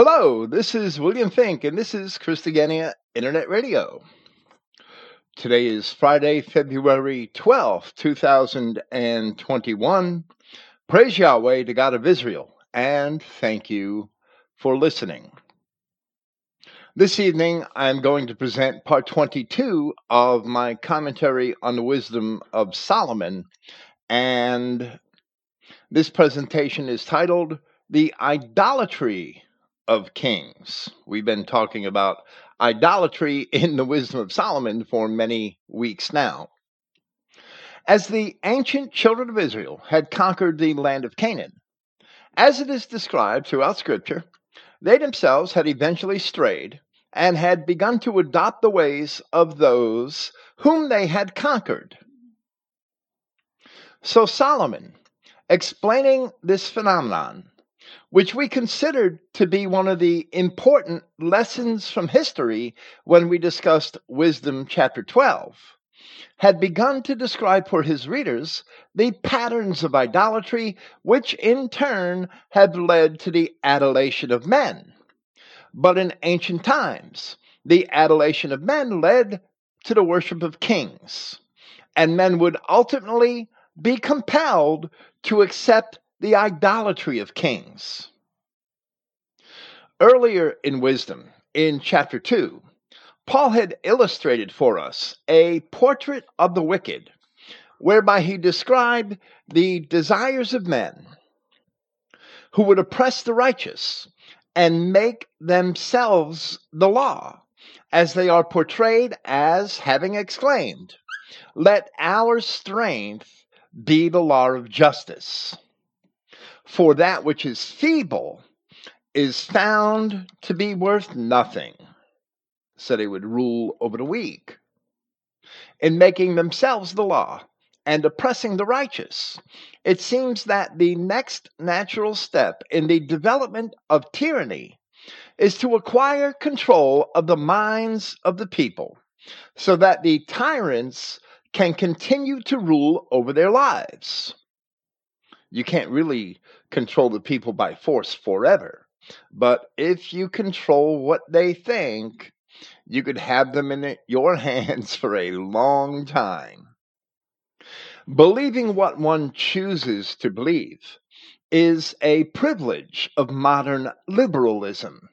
Hello, this is William Finck, and this is Christogenea Internet Radio. Today is Friday, February 12th, 2021. Praise Yahweh, the God of Israel, and thank you for listening. This evening, I'm going to present part 22 of my commentary on the wisdom of Solomon, and this presentation is titled The Idolatry of Kings. We've been talking about idolatry in the wisdom of Solomon for many weeks now. As the ancient children of Israel had conquered the land of Canaan, as it is described throughout Scripture, they themselves had eventually strayed and had begun to adopt the ways of those whom they had conquered. So Solomon, explaining this phenomenon, which we considered to be one of the important lessons from history when we discussed Wisdom chapter 12, had begun to describe for his readers the patterns of idolatry, which in turn have led to the adulation of men. But in ancient times, the adulation of men led to the worship of kings, and men would ultimately be compelled to accept the idolatry of kings. Earlier in Wisdom, in chapter 2, Paul had illustrated for us a portrait of the wicked, whereby he described the desires of men who would oppress the righteous and make themselves the law, as they are portrayed as having exclaimed, Let our strength be the law of justice. For that which is feeble is found to be worth nothing. So they would rule over the weak in making themselves the law and oppressing the righteous. It seems that the next natural step in the development of tyranny is to acquire control of the minds of the people so that the tyrants can continue to rule over their lives. You can't really control the people by force forever. But if you control what they think, you could have them in your hands for a long time. Believing what one chooses to believe is a privilege of modern liberalism.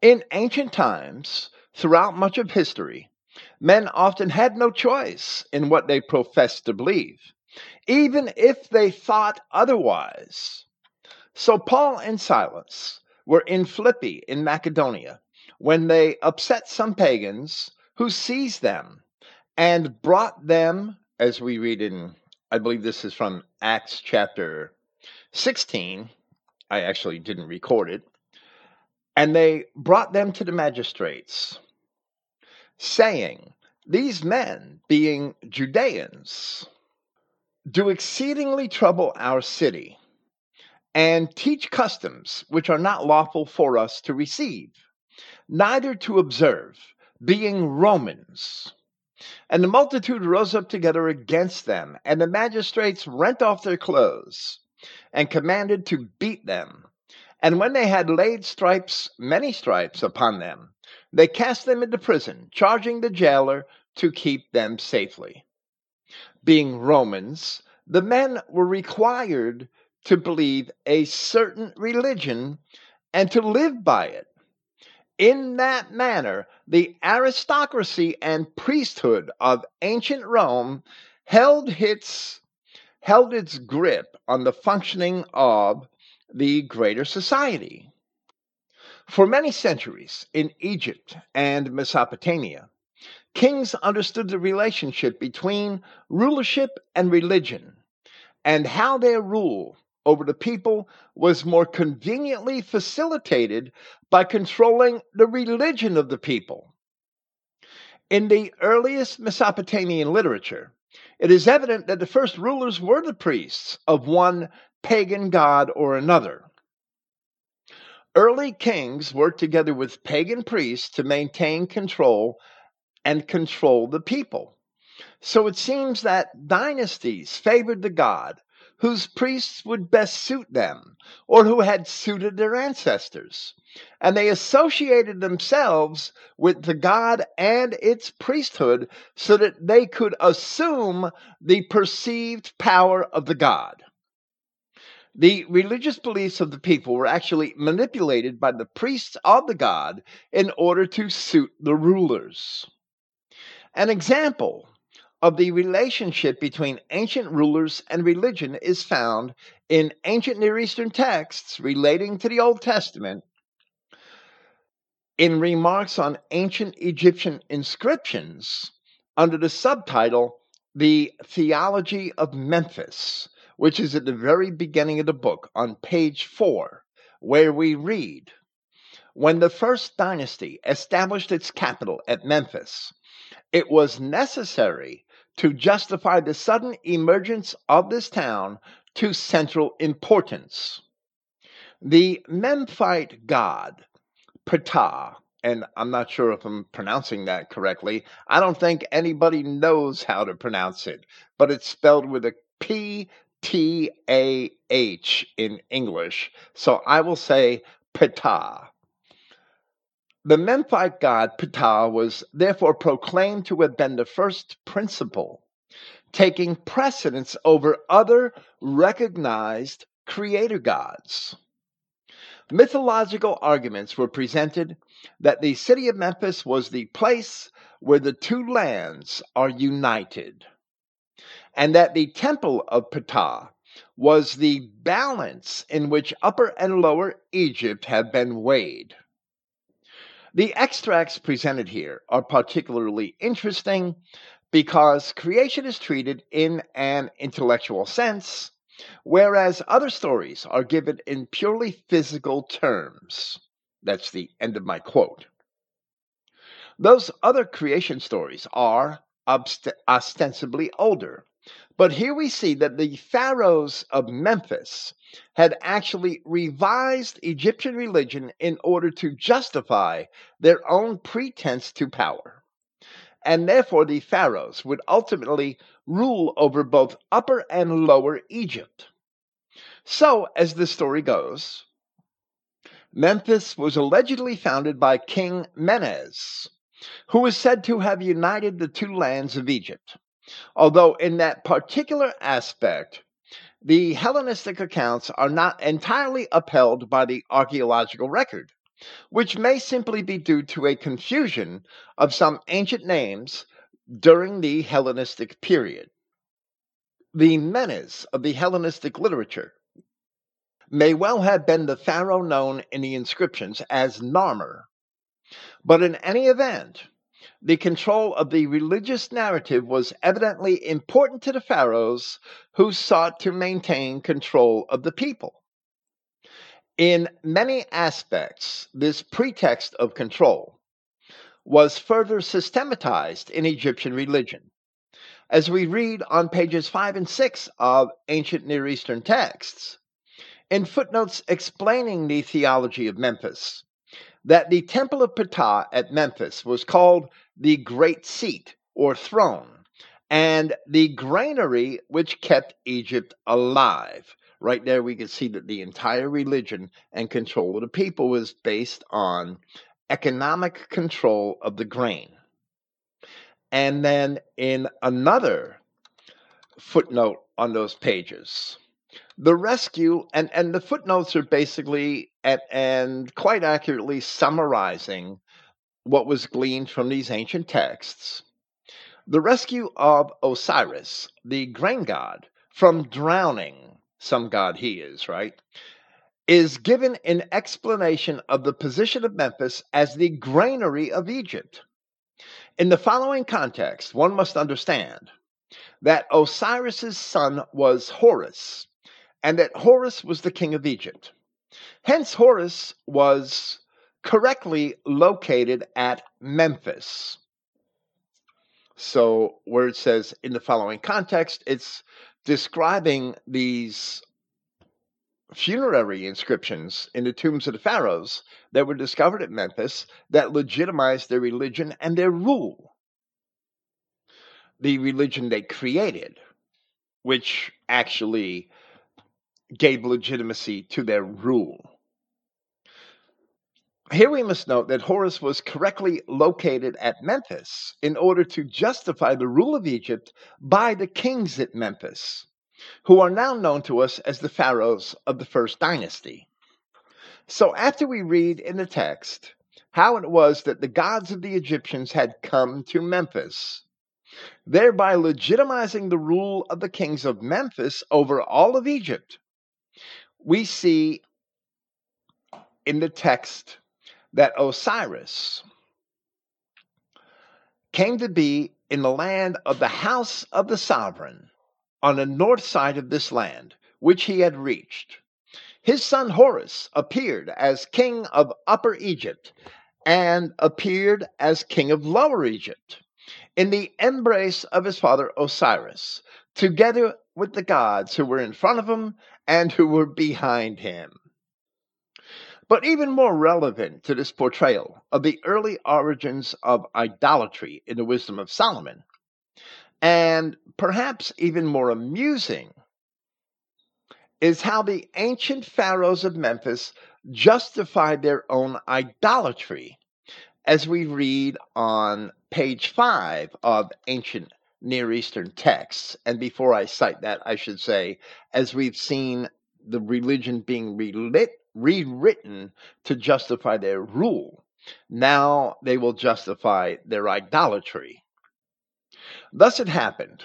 In ancient times, throughout much of history, men often had no choice in what they professed to believe even if they thought otherwise. So Paul and Silas were in Philippi in Macedonia when they upset some pagans who seized them and brought them, as we read in, I believe this is from Acts chapter 16. I actually didn't record it. And they brought them to the magistrates, saying, These men, being Judeans, do exceedingly trouble our city, and teach customs which are not lawful for us to receive, neither to observe, being Romans. And the multitude rose up together against them, and the magistrates rent off their clothes, and commanded to beat them. And when they had laid stripes, many stripes, upon them, they cast them into prison, charging the jailer to keep them safely being Romans, the men were required to believe a certain religion and to live by it. In that manner, the aristocracy and priesthood of ancient Rome held its, held its grip on the functioning of the greater society. For many centuries in Egypt and Mesopotamia, Kings understood the relationship between rulership and religion, and how their rule over the people was more conveniently facilitated by controlling the religion of the people. In the earliest Mesopotamian literature, it is evident that the first rulers were the priests of one pagan god or another. Early kings worked together with pagan priests to maintain control and control the people. So it seems that dynasties favored the god whose priests would best suit them or who had suited their ancestors. And they associated themselves with the god and its priesthood so that they could assume the perceived power of the god. The religious beliefs of the people were actually manipulated by the priests of the god in order to suit the rulers. An example of the relationship between ancient rulers and religion is found in ancient Near Eastern texts relating to the Old Testament in remarks on ancient Egyptian inscriptions under the subtitle The Theology of Memphis which is at the very beginning of the book on page four, where we read When the first dynasty established its capital at Memphis, it was necessary to justify the sudden emergence of this town to central importance. The Memphite god, Ptah, and I'm not sure if I'm pronouncing that correctly. I don't think anybody knows how to pronounce it, but it's spelled with a P T A H in English, so I will say Ptah. The Memphite god Ptah was therefore proclaimed to have been the first principle, taking precedence over other recognized creator gods. Mythological arguments were presented that the city of Memphis was the place where the two lands are united and that the temple of Ptah was the balance in which Upper and Lower Egypt have been weighed. The extracts presented here are particularly interesting because creation is treated in an intellectual sense, whereas other stories are given in purely physical terms. That's the end of my quote. Those other creation stories are ostensibly older, but here we see that the pharaohs of Memphis had actually revised Egyptian religion in order to justify their own pretense to power. And therefore, the pharaohs would ultimately rule over both Upper and Lower Egypt. So, as the story goes, Memphis was allegedly founded by King Menes, who is said to have united the two lands of Egypt. Although, in that particular aspect, the Hellenistic accounts are not entirely upheld by the archaeological record, which may simply be due to a confusion of some ancient names during the Hellenistic period. The Menes of the Hellenistic literature may well have been the pharaoh known in the inscriptions as Narmer, but in any event, the control of the religious narrative was evidently important to the pharaohs who sought to maintain control of the people. In many aspects, this pretext of control was further systematized in Egyptian religion. As we read on pages 5 and 6 of ancient Near Eastern texts, in footnotes explaining the theology of Memphis, that the temple of Ptah at Memphis was called the great seat or throne, and the granary which kept Egypt alive. Right there, we can see that the entire religion and control of the people was based on economic control of the grain. And then in another footnote on those pages, the rescue and and the footnotes are basically at, and quite accurately summarizing what was gleaned from these ancient texts. The rescue of osiris the grain god from drowning some god he is right is given in explanation of the position of memphis as the granary of egypt. In the following context one must understand that osiris's son was horus and that Horus was the king of Egypt. Hence, Horus was correctly located at Memphis. So, where it says in the following context, it's describing these funerary inscriptions in the tombs of the pharaohs that were discovered at Memphis that legitimized their religion and their rule. The religion they created, which actually gave legitimacy to their rule. Here we must note that Horus was correctly located at Memphis in order to justify the rule of Egypt by the kings at Memphis, who are now known to us as the pharaohs of the first dynasty. So, after we read in the text how it was that the gods of the Egyptians had come to Memphis, thereby legitimizing the rule of the kings of Memphis over all of Egypt, we see in the text that Osiris came to be in the land of the house of the sovereign on the north side of this land, which he had reached. His son Horus appeared as king of Upper Egypt and appeared as king of Lower Egypt in the embrace of his father Osiris, together with the gods who were in front of him and who were behind him. But even more relevant to this portrayal of the early origins of idolatry in the wisdom of Solomon, and perhaps even more amusing, is how the ancient pharaohs of Memphis justified their own idolatry, as we read on page five of ancient Near Eastern texts. And before I cite that, I should say, as we've seen the religion being relit rewritten to justify their rule. Now they will justify their idolatry. Thus it happened,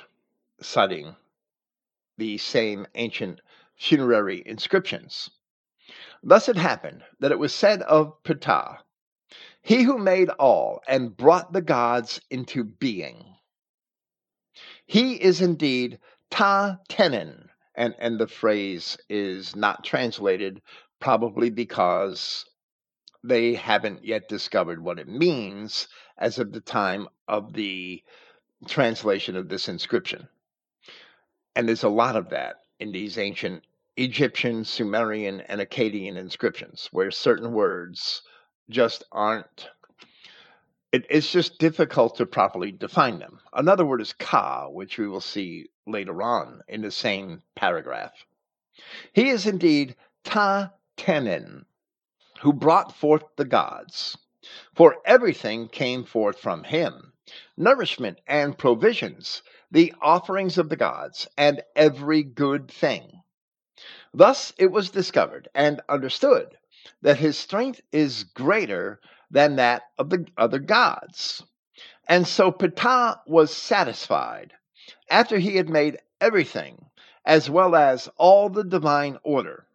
citing the same ancient funerary inscriptions. Thus it happened that it was said of Ptah, He who made all and brought the gods into being. He is indeed Ta Tenen, and, and the phrase is not translated probably because they haven't yet discovered what it means as of the time of the translation of this inscription. And there's a lot of that in these ancient Egyptian, Sumerian, and Akkadian inscriptions where certain words just aren't. It, it's just difficult to properly define them. Another word is ka, which we will see later on in the same paragraph. He is indeed ta Tenen, who brought forth the gods. For everything came forth from him nourishment and provisions, the offerings of the gods, and every good thing. Thus it was discovered and understood that his strength is greater than that of the other gods. And so Ptah was satisfied after he had made everything, as well as all the divine order.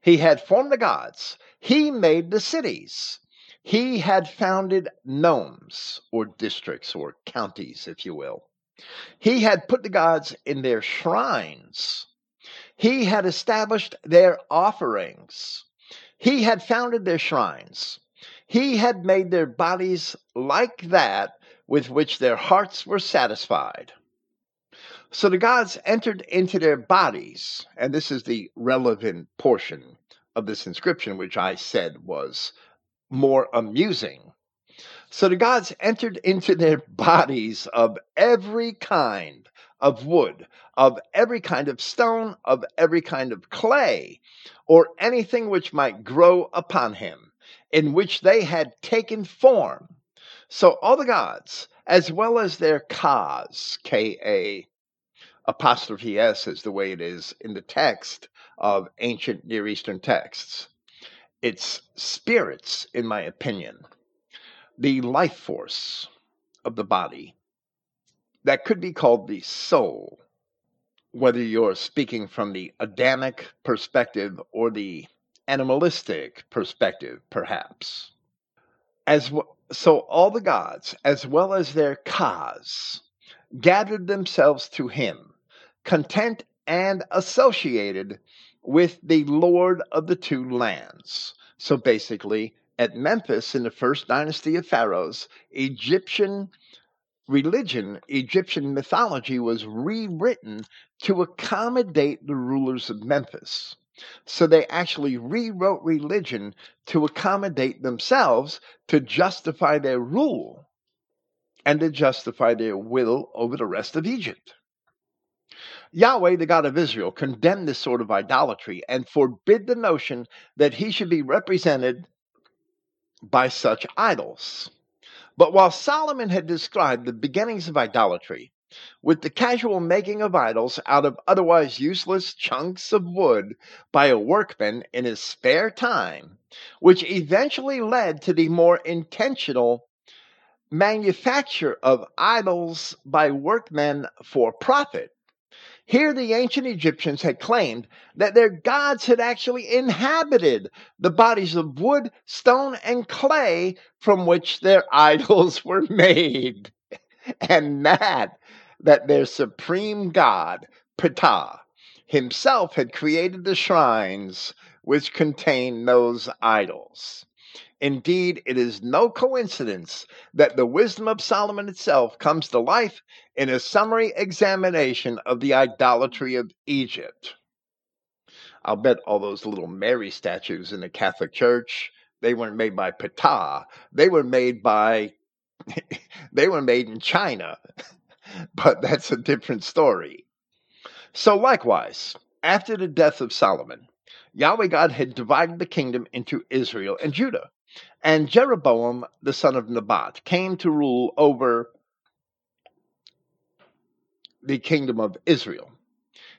He had formed the gods. He made the cities. He had founded nomes, or districts, or counties, if you will. He had put the gods in their shrines. He had established their offerings. He had founded their shrines. He had made their bodies like that with which their hearts were satisfied. So the gods entered into their bodies, and this is the relevant portion of this inscription, which I said was more amusing. So the gods entered into their bodies of every kind of wood, of every kind of stone, of every kind of clay, or anything which might grow upon him, in which they had taken form. So all the gods, as well as their kas, K A apostrophe S is the way it is in the text of ancient Near Eastern texts. It's spirits, in my opinion, the life force of the body that could be called the soul, whether you're speaking from the Adamic perspective or the animalistic perspective, perhaps. As w- so, all the gods, as well as their kas, gathered themselves to him content and associated with the Lord of the two lands. So basically, at Memphis in the first dynasty of pharaohs, Egyptian religion, Egyptian mythology was rewritten to accommodate the rulers of Memphis. So they actually rewrote religion to accommodate themselves to justify their rule and to justify their will over the rest of Egypt. Yahweh, the God of Israel, condemned this sort of idolatry and forbid the notion that he should be represented by such idols. But while Solomon had described the beginnings of idolatry, with the casual making of idols out of otherwise useless chunks of wood by a workman in his spare time, which eventually led to the more intentional manufacture of idols by workmen for profit. Here, the ancient Egyptians had claimed that their gods had actually inhabited the bodies of wood, stone, and clay from which their idols were made. And that, that their supreme god, Ptah, himself had created the shrines which contain those idols. Indeed, it is no coincidence that the wisdom of Solomon itself comes to life in a summary examination of the idolatry of Egypt. I'll bet all those little Mary statues in the Catholic Church, they weren't made by Ptah. They were made by they were made in China. but that's a different story. So likewise, after the death of Solomon, Yahweh God had divided the kingdom into Israel and Judah. And Jeroboam, the son of Nebat, came to rule over the kingdom of Israel.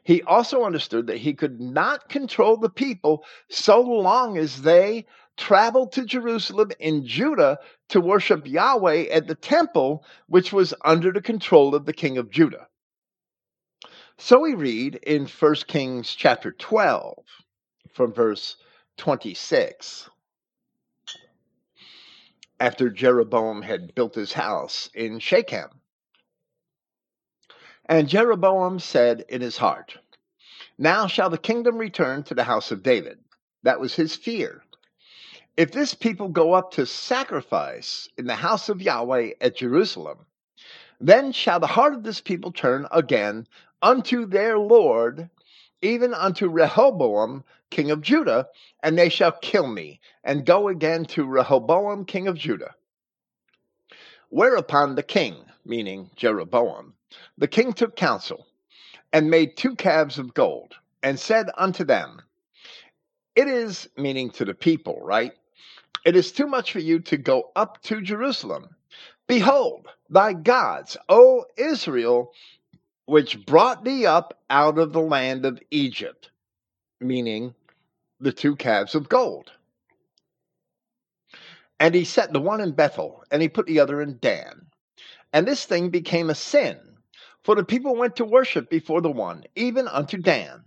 He also understood that he could not control the people so long as they traveled to Jerusalem in Judah to worship Yahweh at the temple, which was under the control of the king of Judah. So we read in 1 Kings chapter 12, from verse 26 after Jeroboam had built his house in Shechem. And Jeroboam said in his heart, Now shall the kingdom return to the house of David. That was his fear. If this people go up to sacrifice in the house of Yahweh at Jerusalem, then shall the heart of this people turn again unto their Lord, even unto Rehoboam, king of Judah, and they shall kill me, and go again to Rehoboam, king of Judah. Whereupon the king, meaning Jeroboam, the king took counsel, and made two calves of gold, and said unto them, It is, meaning to the people, right? It is too much for you to go up to Jerusalem. Behold, thy gods, O Israel, which brought thee up out of the land of Egypt, meaning the two calves of gold. And he set the one in Bethel, and he put the other in Dan. And this thing became a sin, for the people went to worship before the one, even unto Dan.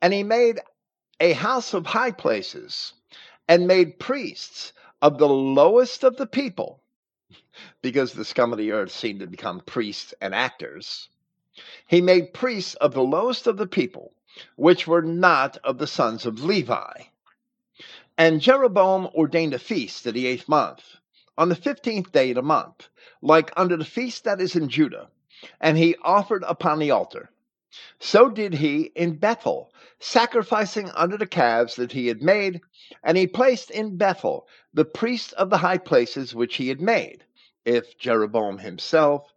And he made a house of high places, and made priests of the lowest of the people, because the scum of the earth seemed to become priests and actors. He made priests of the lowest of the people, which were not of the sons of Levi. And Jeroboam ordained a feast of the eighth month, on the fifteenth day of the month, like unto the feast that is in Judah, and he offered upon the altar. So did he in Bethel, sacrificing unto the calves that he had made, and he placed in Bethel the priests of the high places which he had made. If Jeroboam himself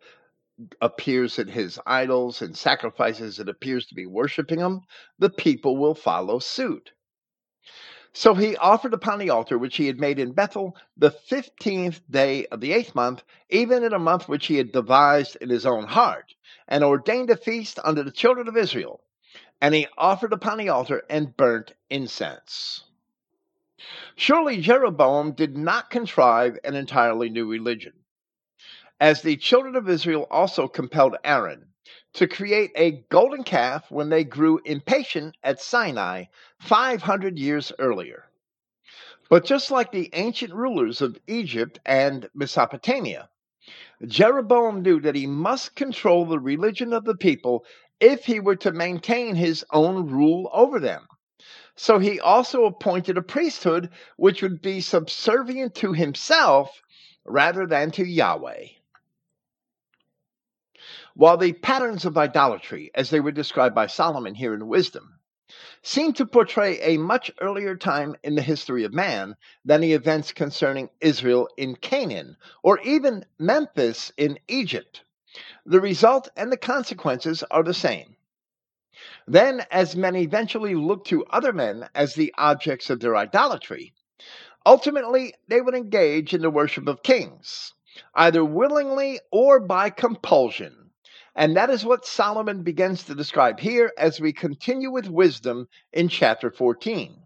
appears at his idols and sacrifices it appears to be worshiping them, the people will follow suit. So he offered upon the altar which he had made in Bethel the fifteenth day of the eighth month, even in a month which he had devised in his own heart, and ordained a feast unto the children of Israel. And he offered upon the altar and burnt incense. Surely Jeroboam did not contrive an entirely new religion as the children of Israel also compelled Aaron to create a golden calf when they grew impatient at Sinai 500 years earlier. But just like the ancient rulers of Egypt and Mesopotamia, Jeroboam knew that he must control the religion of the people if he were to maintain his own rule over them. So he also appointed a priesthood which would be subservient to himself rather than to Yahweh. While the patterns of idolatry, as they were described by Solomon here in Wisdom, seem to portray a much earlier time in the history of man than the events concerning Israel in Canaan or even Memphis in Egypt, the result and the consequences are the same. Then, as men eventually looked to other men as the objects of their idolatry, ultimately they would engage in the worship of kings, either willingly or by compulsion. And that is what Solomon begins to describe here as we continue with wisdom in chapter 14.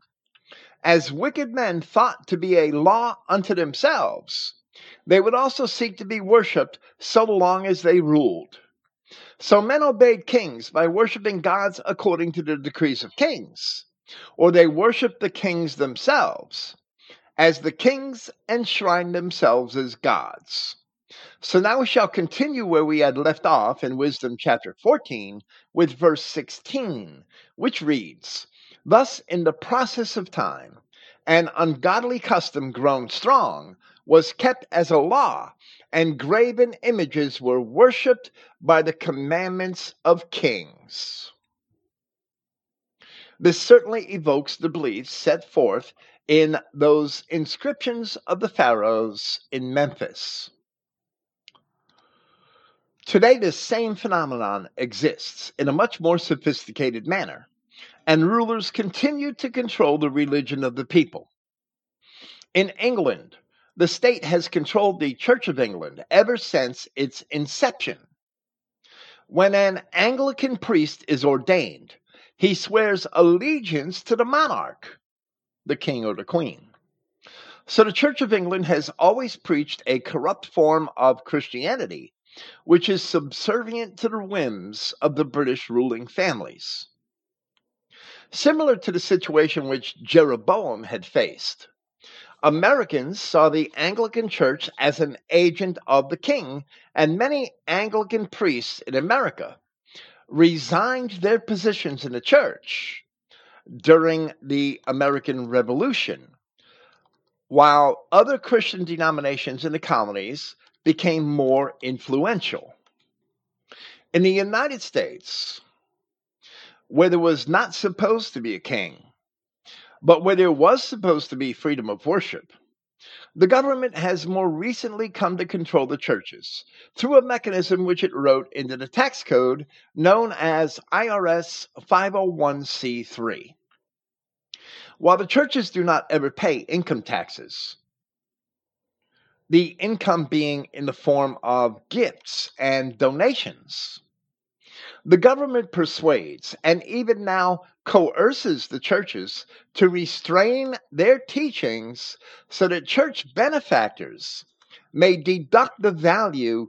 As wicked men thought to be a law unto themselves, they would also seek to be worshiped so long as they ruled. So men obeyed kings by worshiping gods according to the decrees of kings, or they worshiped the kings themselves, as the kings enshrined themselves as gods. So now we shall continue where we had left off in Wisdom chapter 14 with verse 16, which reads Thus, in the process of time, an ungodly custom grown strong was kept as a law and graven images were worshiped by the commandments of kings. This certainly evokes the beliefs set forth in those inscriptions of the pharaohs in Memphis. Today, this same phenomenon exists in a much more sophisticated manner, and rulers continue to control the religion of the people. In England, the state has controlled the Church of England ever since its inception. When an Anglican priest is ordained, he swears allegiance to the monarch, the king or the queen. So the Church of England has always preached a corrupt form of Christianity, which is subservient to the whims of the British ruling families. Similar to the situation which Jeroboam had faced, Americans saw the Anglican Church as an agent of the king, and many Anglican priests in America resigned their positions in the church during the American Revolution, while other Christian denominations in the colonies became more influential. In the United States, where there was not supposed to be a king, but where there was supposed to be freedom of worship, the government has more recently come to control the churches through a mechanism which it wrote into the tax code known as IRS 501c3. While the churches do not ever pay income taxes, the income being in the form of gifts and donations. The government persuades and even now coerces the churches to restrain their teachings so that church benefactors may deduct the value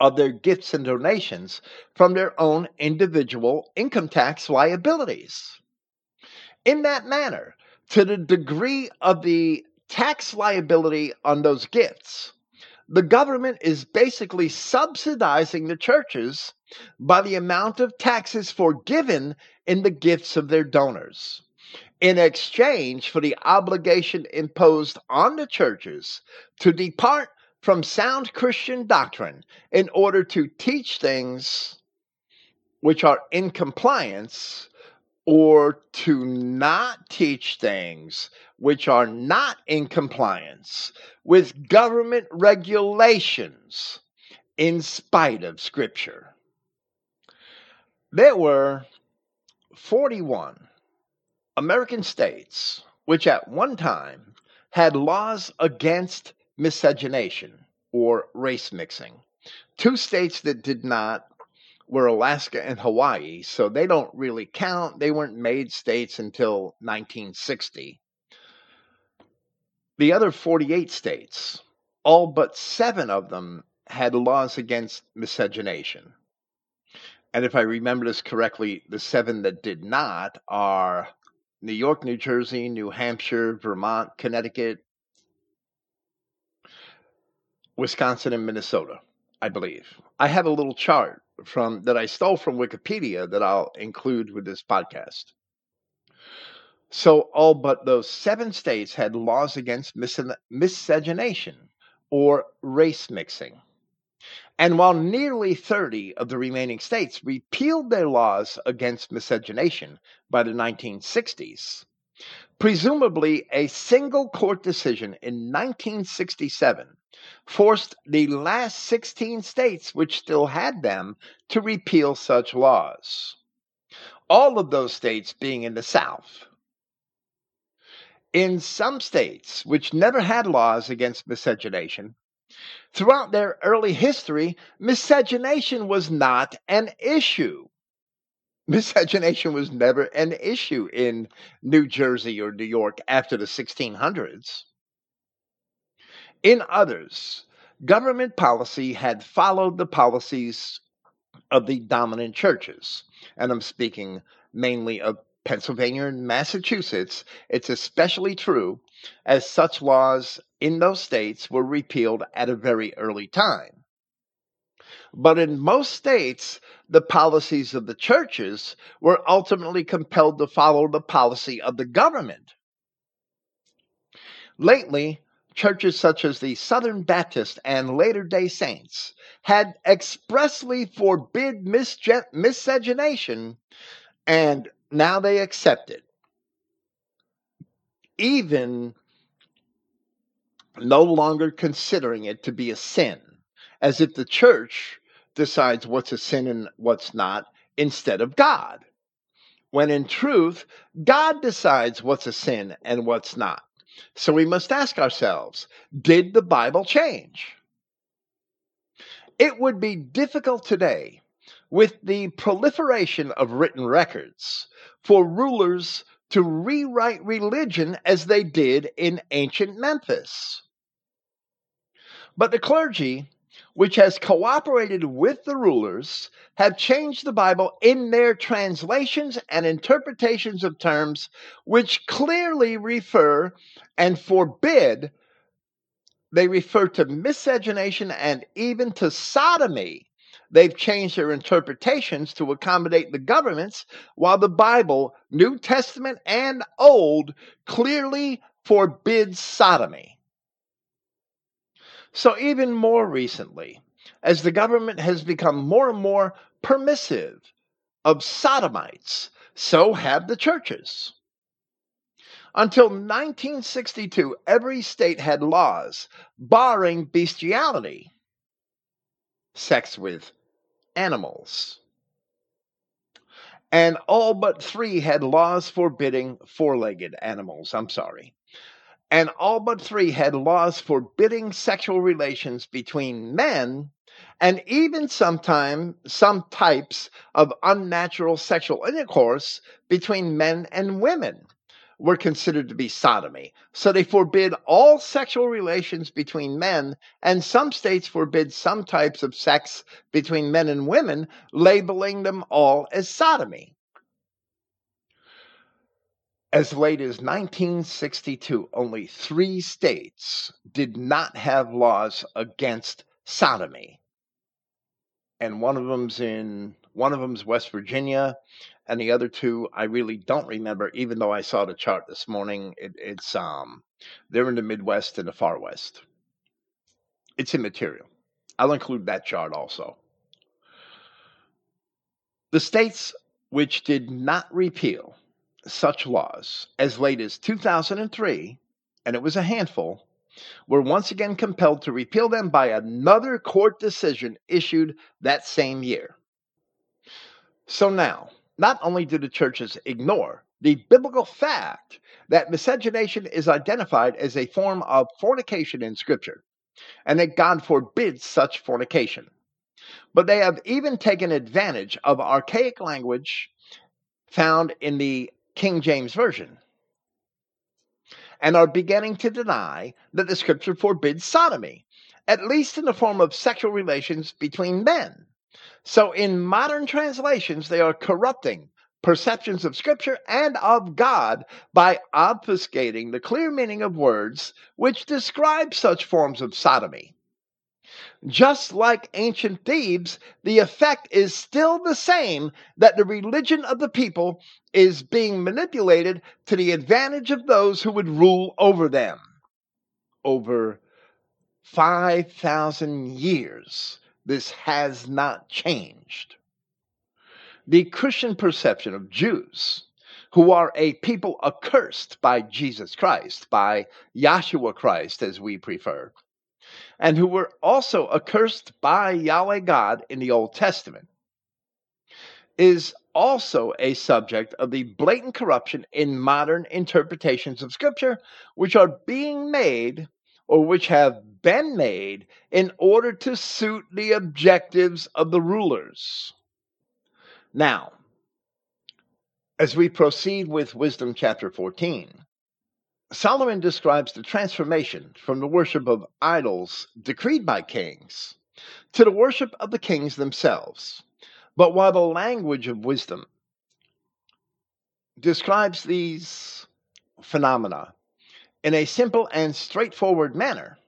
of their gifts and donations from their own individual income tax liabilities. In that manner, to the degree of the tax liability on those gifts, the government is basically subsidizing the churches by the amount of taxes forgiven in the gifts of their donors. In exchange for the obligation imposed on the churches to depart from sound Christian doctrine in order to teach things which are in compliance or to not teach things which are not in compliance with government regulations in spite of Scripture. There were 41 American states which at one time had laws against miscegenation or race mixing. Two states that did not were Alaska and Hawaii, so they don't really count. They weren't made states until 1960. The other 48 states, all but seven of them, had laws against miscegenation. And if I remember this correctly, the seven that did not are New York, New Jersey, New Hampshire, Vermont, Connecticut, Wisconsin, and Minnesota, I believe. I have a little chart from that I stole from Wikipedia that I'll include with this podcast. So all but those seven states had laws against miscegenation or race mixing. And while nearly 30 of the remaining states repealed their laws against miscegenation by the 1960s, presumably a single court decision in 1967 forced the last 16 states which still had them to repeal such laws. all of those states being in the South. In some states, which never had laws against miscegenation, throughout their early history, miscegenation was not an issue. Miscegenation was never an issue in New Jersey or New York after the 1600s. In others, government policy had followed the policies of the dominant churches. And I'm speaking mainly of Pennsylvania and Massachusetts. It's especially true as such laws in those states were repealed at a very early time. But in most states, the policies of the churches were ultimately compelled to follow the policy of the government. Lately, churches such as the Southern Baptist and Latter day Saints had expressly forbid miscegenation, and now they accept it. Even no longer considering it to be a sin, as if the church decides what's a sin and what's not instead of God. When in truth, God decides what's a sin and what's not. So we must ask ourselves did the Bible change? It would be difficult today, with the proliferation of written records, for rulers to rewrite religion as they did in ancient Memphis. But the clergy which has cooperated with the rulers, have changed the Bible in their translations and interpretations of terms which clearly refer and forbid, they refer to miscegenation and even to sodomy. They've changed their interpretations to accommodate the governments, while the Bible, New Testament and Old, clearly forbids sodomy. So, even more recently, as the government has become more and more permissive of sodomites, so have the churches. Until 1962, every state had laws barring bestiality, sex with animals. And all but three had laws forbidding four legged animals. I'm sorry and all but three had laws forbidding sexual relations between men and even sometimes some types of unnatural sexual intercourse between men and women were considered to be sodomy. So they forbid all sexual relations between men, and some states forbid some types of sex between men and women, labeling them all as sodomy. As late as 1962, only three states did not have laws against sodomy. And one of them's in one of them's West Virginia, and the other two I really don't remember, even though I saw the chart this morning. It, it's um they're in the Midwest and the far west. It's immaterial. I'll include that chart also. The states which did not repeal such laws as late as 2003, and it was a handful, were once again compelled to repeal them by another court decision issued that same year. So now, not only do the churches ignore the biblical fact that miscegenation is identified as a form of fornication in Scripture, and that God forbids such fornication, but they have even taken advantage of archaic language found in the King James Version and are beginning to deny that the scripture forbids sodomy, at least in the form of sexual relations between men. So, in modern translations, they are corrupting perceptions of scripture and of God by obfuscating the clear meaning of words which describe such forms of sodomy. Just like ancient Thebes, the effect is still the same that the religion of the people is being manipulated to the advantage of those who would rule over them. Over 5,000 years, this has not changed. The Christian perception of Jews, who are a people accursed by Jesus Christ, by Yahshua Christ, as we prefer, and who were also accursed by Yahweh God in the Old Testament, is also a subject of the blatant corruption in modern interpretations of Scripture, which are being made or which have been made in order to suit the objectives of the rulers. Now, as we proceed with Wisdom chapter 14, Solomon describes the transformation from the worship of idols decreed by kings to the worship of the kings themselves. But while the language of wisdom describes these phenomena in a simple and straightforward manner,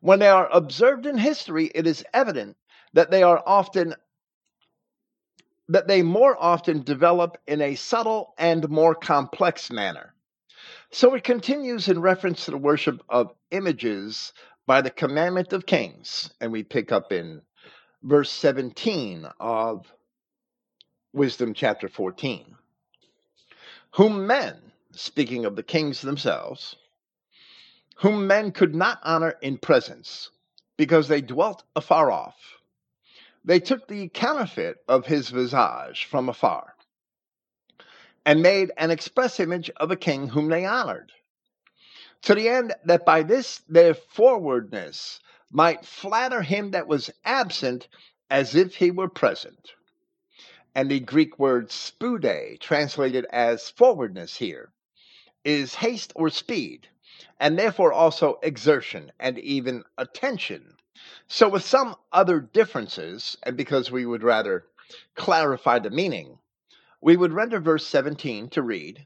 when they are observed in history, it is evident that they are often that they more often develop in a subtle and more complex manner. So it continues in reference to the worship of images by the commandment of kings, and we pick up in verse 17 of Wisdom chapter 14. Whom men, speaking of the kings themselves, whom men could not honor in presence, because they dwelt afar off. They took the counterfeit of his visage from afar, and made an express image of a king whom they honored, to the end that by this their forwardness might flatter him that was absent as if he were present. And the Greek word spude, translated as forwardness here, is haste or speed and therefore also exertion and even attention. So, with some other differences, and because we would rather clarify the meaning, we would render verse 17 to read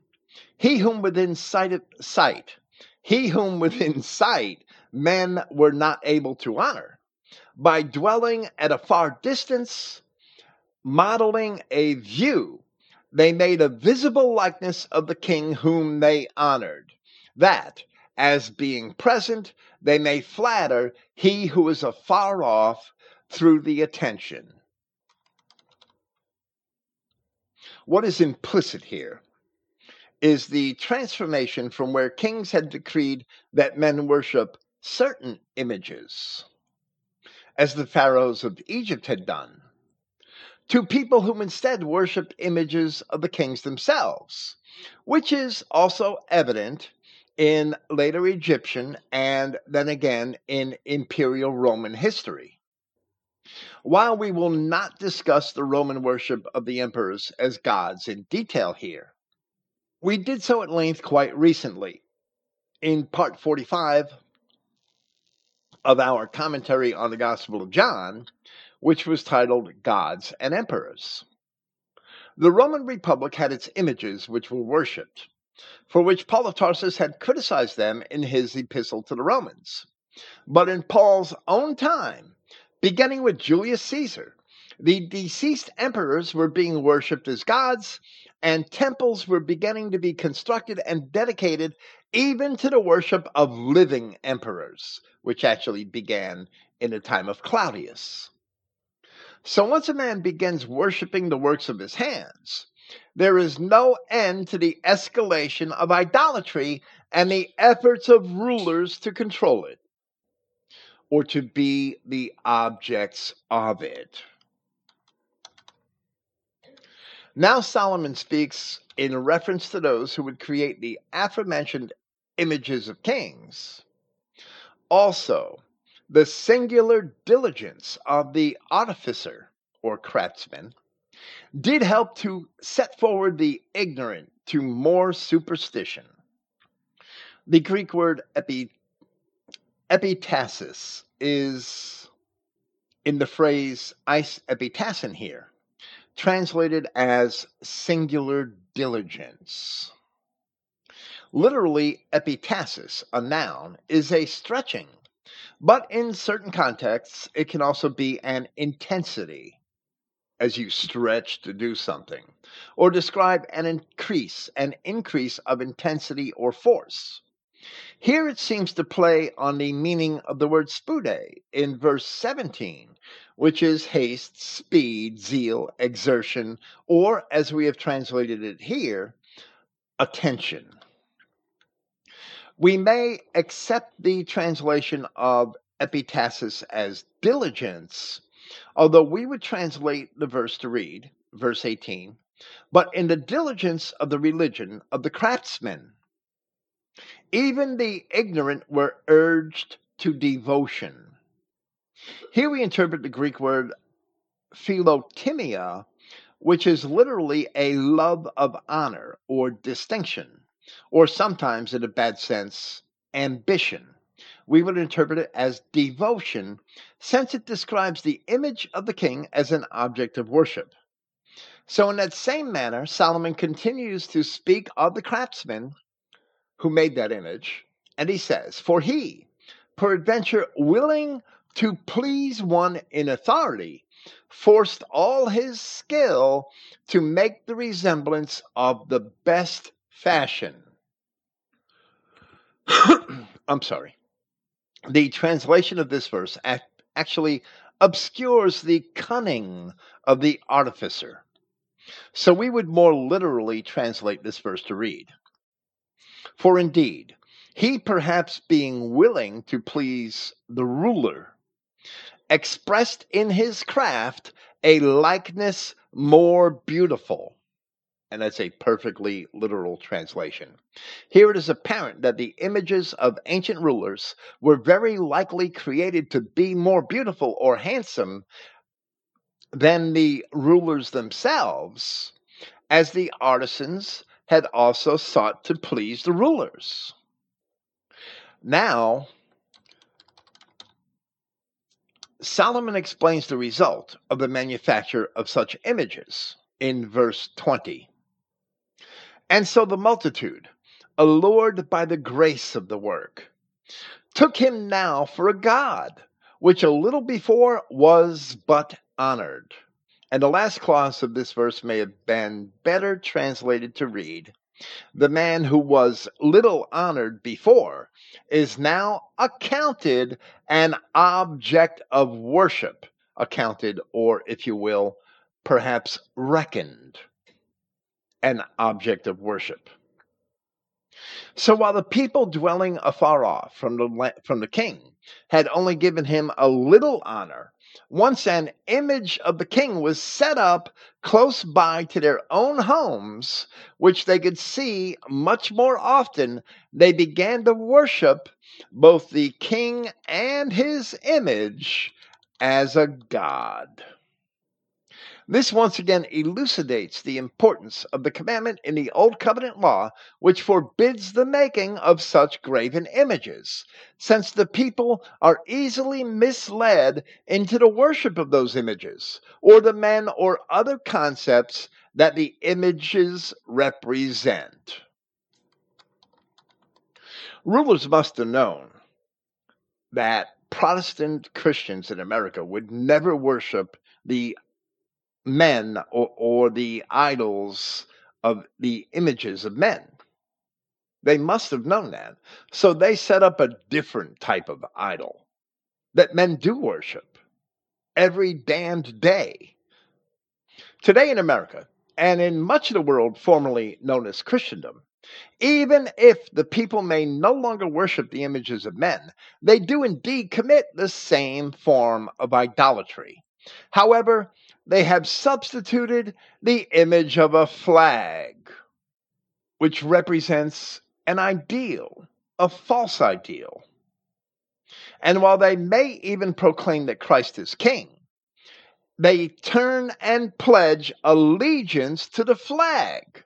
He whom within sight, sight he whom within sight men were not able to honor, by dwelling at a far distance, modeling a view, they made a visible likeness of the king whom they honored. That, as being present, they may flatter he who is afar off through the attention. What is implicit here is the transformation from where kings had decreed that men worship certain images, as the pharaohs of Egypt had done, to people whom instead worshiped images of the kings themselves, which is also evident in later Egyptian and then again in imperial Roman history. While we will not discuss the Roman worship of the emperors as gods in detail here, we did so at length quite recently in part 45 of our commentary on the Gospel of John, which was titled Gods and Emperors. The Roman Republic had its images which were worshipped, for which Paul of Tarsus had criticized them in his epistle to the Romans. But in Paul's own time, beginning with Julius Caesar, the deceased emperors were being worshipped as gods, and temples were beginning to be constructed and dedicated even to the worship of living emperors, which actually began in the time of Claudius. So once a man begins worshiping the works of his hands, there is no end to the escalation of idolatry and the efforts of rulers to control it or to be the objects of it. Now, Solomon speaks in reference to those who would create the aforementioned images of kings. Also, the singular diligence of the artificer or craftsman did help to set forward the ignorant to more superstition. The Greek word epi, epitasis is in the phrase eis epitasin here, translated as singular diligence. Literally, epitasis, a noun, is a stretching, but in certain contexts, it can also be an intensity as you stretch to do something, or describe an increase, an increase of intensity or force. Here it seems to play on the meaning of the word spude in verse 17, which is haste, speed, zeal, exertion, or as we have translated it here, attention. We may accept the translation of epitasis as diligence Although we would translate the verse to read, verse 18, but in the diligence of the religion of the craftsmen. Even the ignorant were urged to devotion. Here we interpret the Greek word philotimia, which is literally a love of honor or distinction, or sometimes, in a bad sense, ambition. We would interpret it as devotion, since it describes the image of the king as an object of worship. So, in that same manner, Solomon continues to speak of the craftsman who made that image, and he says, For he, peradventure, willing to please one in authority, forced all his skill to make the resemblance of the best fashion. I'm sorry. The translation of this verse actually obscures the cunning of the artificer. So we would more literally translate this verse to read For indeed, he perhaps being willing to please the ruler, expressed in his craft a likeness more beautiful. And that's a perfectly literal translation. Here it is apparent that the images of ancient rulers were very likely created to be more beautiful or handsome than the rulers themselves, as the artisans had also sought to please the rulers. Now, Solomon explains the result of the manufacture of such images in verse 20. And so the multitude, allured by the grace of the work, took him now for a god, which a little before was but honored. And the last clause of this verse may have been better translated to read The man who was little honored before is now accounted an object of worship, accounted, or if you will, perhaps reckoned an object of worship. So while the people dwelling afar off from the, from the king had only given him a little honor, once an image of the king was set up close by to their own homes, which they could see much more often, they began to worship both the king and his image as a god. This once again elucidates the importance of the commandment in the Old Covenant law, which forbids the making of such graven images, since the people are easily misled into the worship of those images, or the men or other concepts that the images represent. Rulers must have known that Protestant Christians in America would never worship the men or, or the idols of the images of men. They must have known that. So they set up a different type of idol that men do worship every damned day. Today in America, and in much of the world formerly known as Christendom, even if the people may no longer worship the images of men, they do indeed commit the same form of idolatry. However, they have substituted the image of a flag, which represents an ideal, a false ideal. And while they may even proclaim that Christ is king, they turn and pledge allegiance to the flag.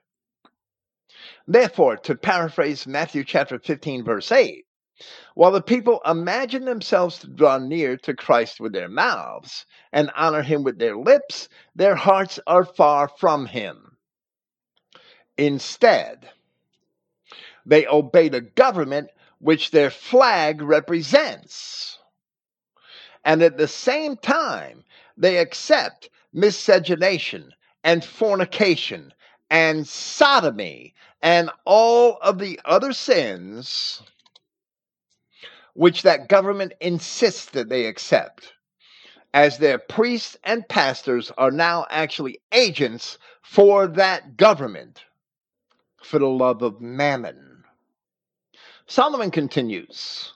Therefore, to paraphrase Matthew chapter 15, verse 8, while the people imagine themselves to draw near to Christ with their mouths and honor him with their lips, their hearts are far from him. Instead, they obey the government which their flag represents. And at the same time, they accept miscegenation and fornication and sodomy and all of the other sins which that government insists that they accept, as their priests and pastors are now actually agents for that government for the love of mammon. Solomon continues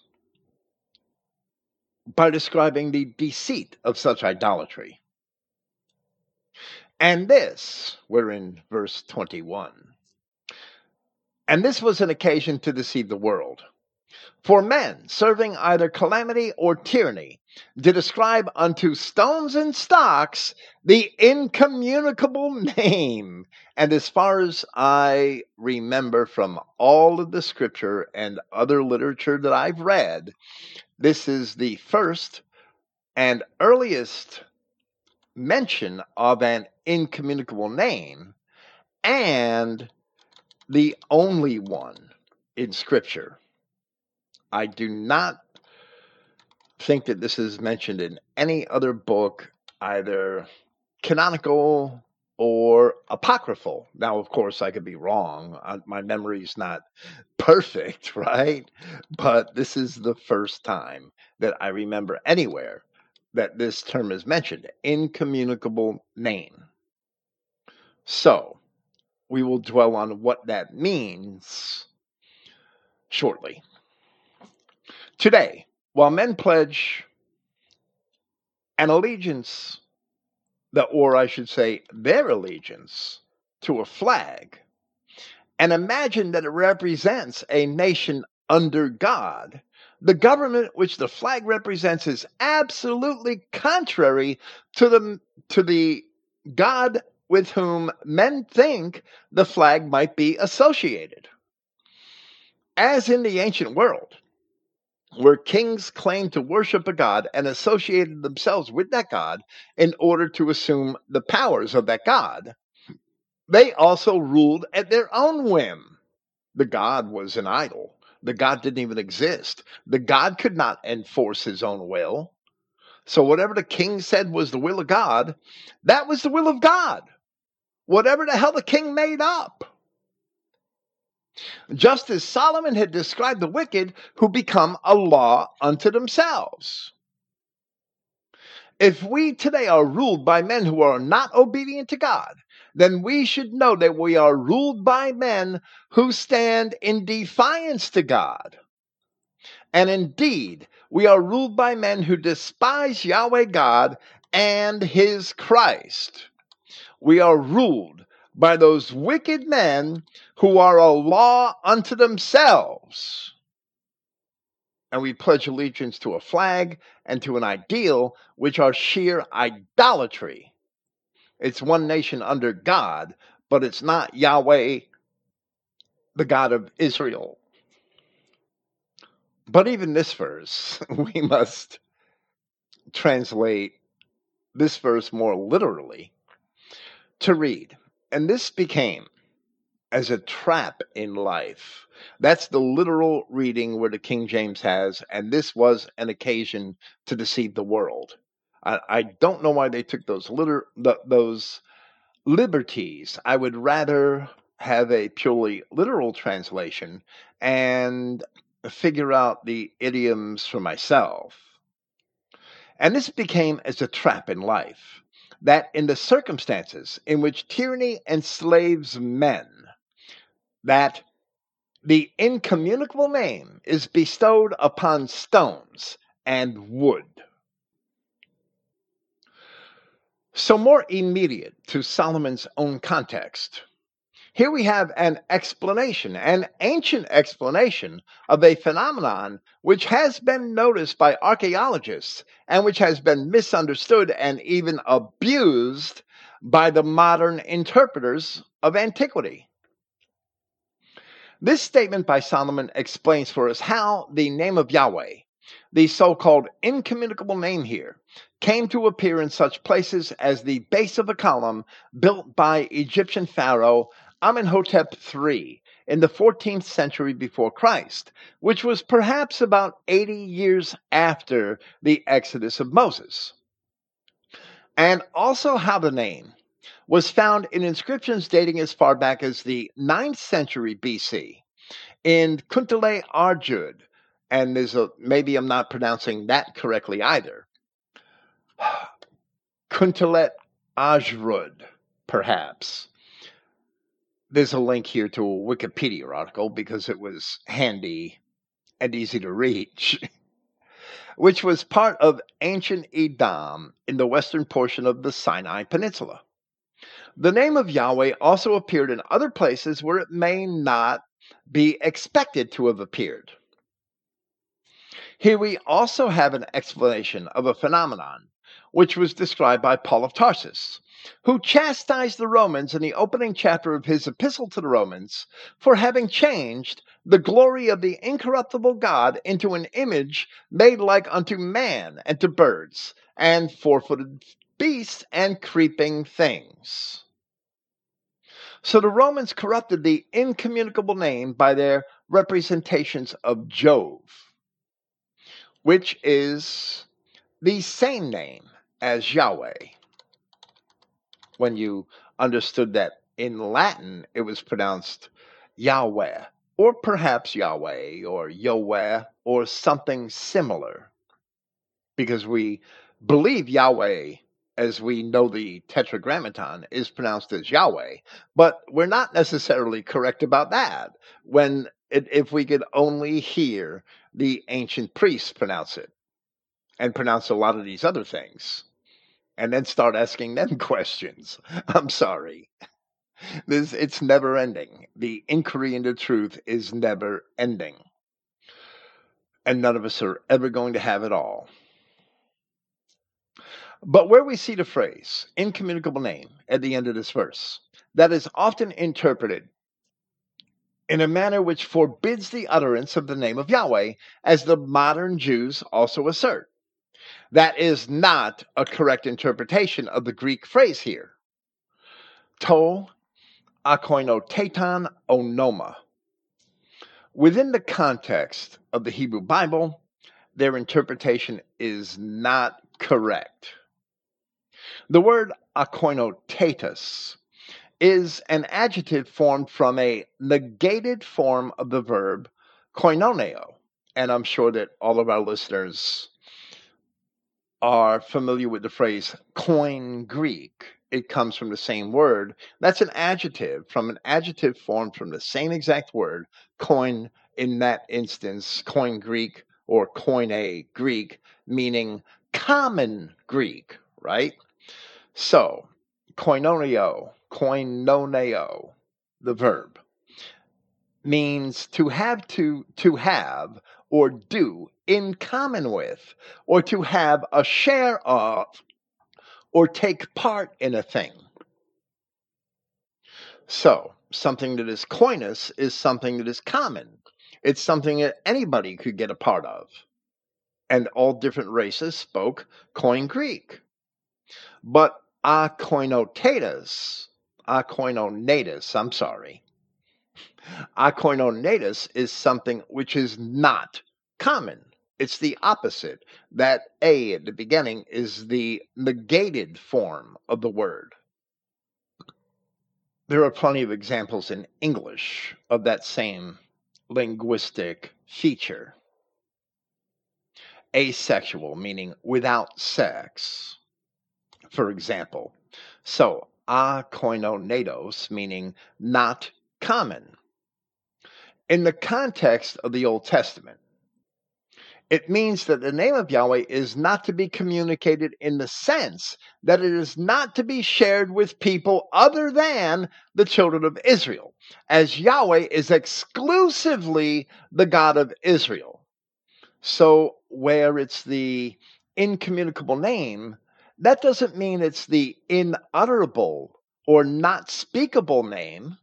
by describing the deceit of such idolatry. And this, we're in verse 21. And this was an occasion to deceive the world. For men serving either calamity or tyranny to ascribe unto stones and stocks the incommunicable name. And as far as I remember from all of the scripture and other literature that I've read, this is the first and earliest mention of an incommunicable name and the only one in scripture. I do not think that this is mentioned in any other book, either canonical or apocryphal. Now, of course, I could be wrong. Uh, my memory's not perfect, right? But this is the first time that I remember anywhere that this term is mentioned incommunicable name. So, we will dwell on what that means shortly. Today, while men pledge an allegiance, that, or I should say, their allegiance to a flag, and imagine that it represents a nation under God, the government which the flag represents is absolutely contrary to the to the God with whom men think the flag might be associated. As in the ancient world, where kings claimed to worship a god and associated themselves with that god in order to assume the powers of that god. They also ruled at their own whim. The god was an idol. The god didn't even exist. The god could not enforce his own will. So, whatever the king said was the will of God, that was the will of God. Whatever the hell the king made up. Just as Solomon had described the wicked who become a law unto themselves. If we today are ruled by men who are not obedient to God, then we should know that we are ruled by men who stand in defiance to God. And indeed, we are ruled by men who despise Yahweh God and his Christ. We are ruled by those wicked men who are a law unto themselves. And we pledge allegiance to a flag and to an ideal which are sheer idolatry. It's one nation under God, but it's not Yahweh, the God of Israel. But even this verse, we must translate this verse more literally to read. And this became as a trap in life. That's the literal reading where the King James has, and this was an occasion to deceive the world. I, I don't know why they took those liter, the, those liberties. I would rather have a purely literal translation and figure out the idioms for myself. And this became as a trap in life that in the circumstances in which tyranny enslaves men, that the incommunicable name is bestowed upon stones and wood. So, more immediate to Solomon's own context, here we have an explanation, an ancient explanation of a phenomenon which has been noticed by archaeologists and which has been misunderstood and even abused by the modern interpreters of antiquity. This statement by Solomon explains for us how the name of Yahweh, the so called incommunicable name here, came to appear in such places as the base of a column built by Egyptian Pharaoh Amenhotep III in the 14th century before Christ, which was perhaps about 80 years after the Exodus of Moses. And also how the name was found in inscriptions dating as far back as the 9th century BC in Kuntale Arjud. And there's a, maybe I'm not pronouncing that correctly either. Kuntillet Ajrud, perhaps there's a link here to a Wikipedia article because it was handy and easy to reach, which was part of ancient Edom in the western portion of the Sinai Peninsula. The name of Yahweh also appeared in other places where it may not be expected to have appeared. Here we also have an explanation of a phenomenon which was described by Paul of Tarsus, who chastised the Romans in the opening chapter of his epistle to the Romans for having changed the glory of the incorruptible God into an image made like unto man and to birds and four footed beasts and creeping things. So the Romans corrupted the incommunicable name by their representations of Jove, which is the same name as Yahweh. When you understood that in Latin it was pronounced Yahweh, or perhaps Yahweh, or Yahweh, or something similar, because we believe Yahweh as we know the tetragrammaton is pronounced as Yahweh, but we're not necessarily correct about that when it, if we could only hear the ancient priests pronounce it and pronounce a lot of these other things and then start asking them questions. I'm sorry. This it's never ending. The inquiry into truth is never ending. And none of us are ever going to have it all. But where we see the phrase incommunicable name at the end of this verse, that is often interpreted in a manner which forbids the utterance of the name of Yahweh, as the modern Jews also assert. That is not a correct interpretation of the Greek phrase here. To akoinotetan onoma. Within the context of the Hebrew Bible, their interpretation is not correct. The word akoinotetus is an adjective formed from a negated form of the verb koinoneo. And I'm sure that all of our listeners are familiar with the phrase coin Greek. It comes from the same word. That's an adjective from an adjective formed from the same exact word, coin in that instance, coin Greek or koine Greek, meaning common Greek, right? So, koinoneo, koinoneo, the verb, means to have to to have or do in common with, or to have a share of, or take part in a thing. So, something that is koinos is something that is common. It's something that anybody could get a part of. And all different races spoke Koine Greek. But akoinotatus, akoinonatus, I'm sorry. Akoinonatus is something which is not common. It's the opposite. That A at the beginning is the negated form of the word. There are plenty of examples in English of that same linguistic feature. Asexual, meaning without sex, for example. So, a akoinonatos, meaning not common. In the context of the Old Testament, it means that the name of Yahweh is not to be communicated in the sense that it is not to be shared with people other than the children of Israel, as Yahweh is exclusively the God of Israel. So, where it's the incommunicable name, that doesn't mean it's the inutterable or not speakable name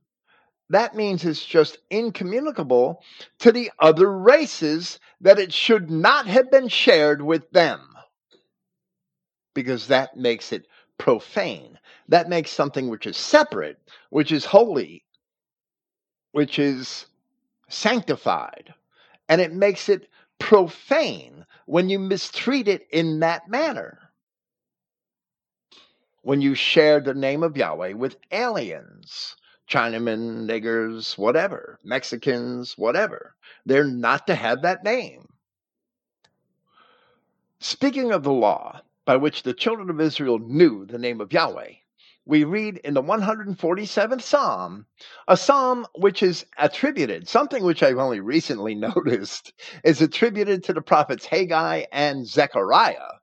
that means it's just incommunicable to the other races that it should not have been shared with them. Because that makes it profane. That makes something which is separate, which is holy, which is sanctified, and it makes it profane when you mistreat it in that manner. When you share the name of Yahweh with aliens Chinamen, niggers, whatever, Mexicans, whatever. They're not to have that name. Speaking of the law by which the children of Israel knew the name of Yahweh, we read in the 147th Psalm, a psalm which is attributed, something which I've only recently noticed, is attributed to the prophets Haggai and Zechariah.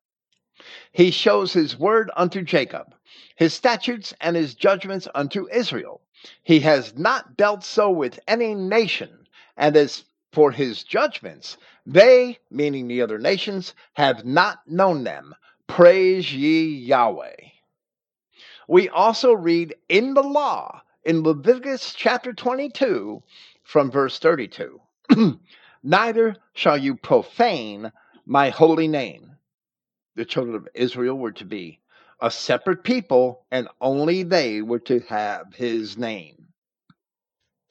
He shows his word unto Jacob his statutes and his judgments unto Israel. He has not dealt so with any nation, and as for his judgments, they, meaning the other nations, have not known them. Praise ye Yahweh. We also read in the law in Leviticus chapter 22 from verse 32 Neither shall you profane my holy name. The children of Israel were to be a separate people, and only they were to have his name,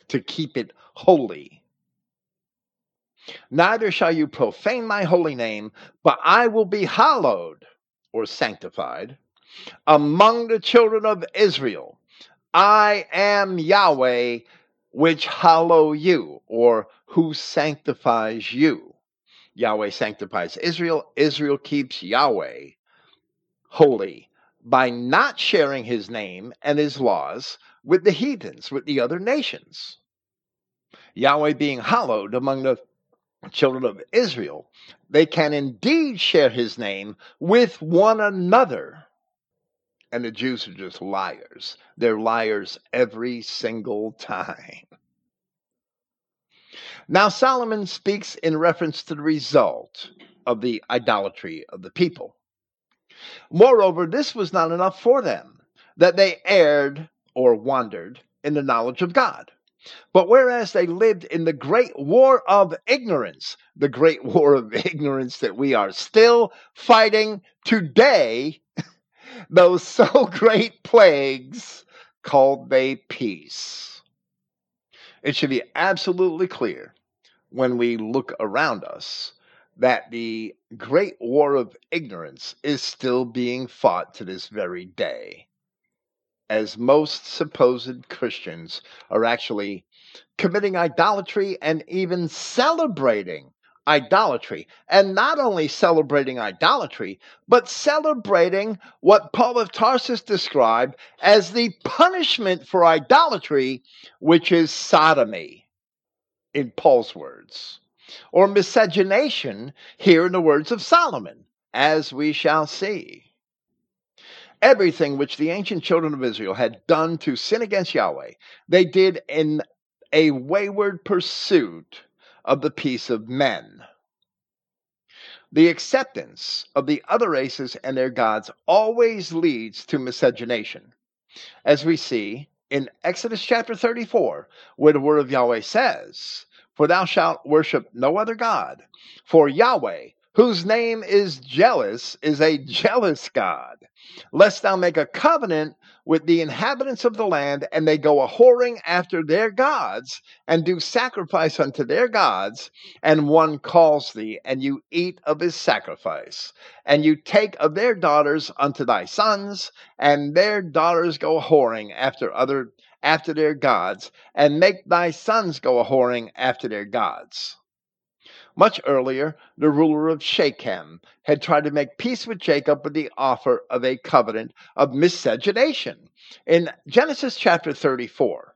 to keep it holy. Neither shall you profane my holy name, but I will be hallowed or sanctified among the children of Israel. I am Yahweh, which hallow you, or who sanctifies you. Yahweh sanctifies Israel. Israel keeps Yahweh holy by not sharing his name and his laws with the heathens, with the other nations. Yahweh being hallowed among the children of Israel, they can indeed share his name with one another. And the Jews are just liars. They're liars every single time. Now, Solomon speaks in reference to the result of the idolatry of the people. Moreover, this was not enough for them, that they erred or wandered in the knowledge of God. But whereas they lived in the great war of ignorance, the great war of ignorance that we are still fighting today, those so great plagues called they peace. It should be absolutely clear when we look around us that the great war of ignorance is still being fought to this very day, as most supposed Christians are actually committing idolatry and even celebrating idolatry. And not only celebrating idolatry, but celebrating what Paul of Tarsus described as the punishment for idolatry, which is sodomy, in Paul's words, or miscegenation, here in the words of Solomon, as we shall see. Everything which the ancient children of Israel had done to sin against Yahweh, they did in a wayward pursuit of the peace of men. The acceptance of the other races and their gods always leads to miscegenation, as we see in Exodus chapter 34, where the word of Yahweh says, For thou shalt worship no other God, for Yahweh, whose name is jealous, is a jealous God, lest thou make a covenant with the inhabitants of the land, and they go a whoring after their gods, and do sacrifice unto their gods, and one calls thee, and you eat of his sacrifice, and you take of their daughters unto thy sons, and their daughters go whoring after other after their gods, and make thy sons go a whoring after their gods. Much earlier, the ruler of Shechem had tried to make peace with Jacob with the offer of a covenant of miscegenation in Genesis chapter 34.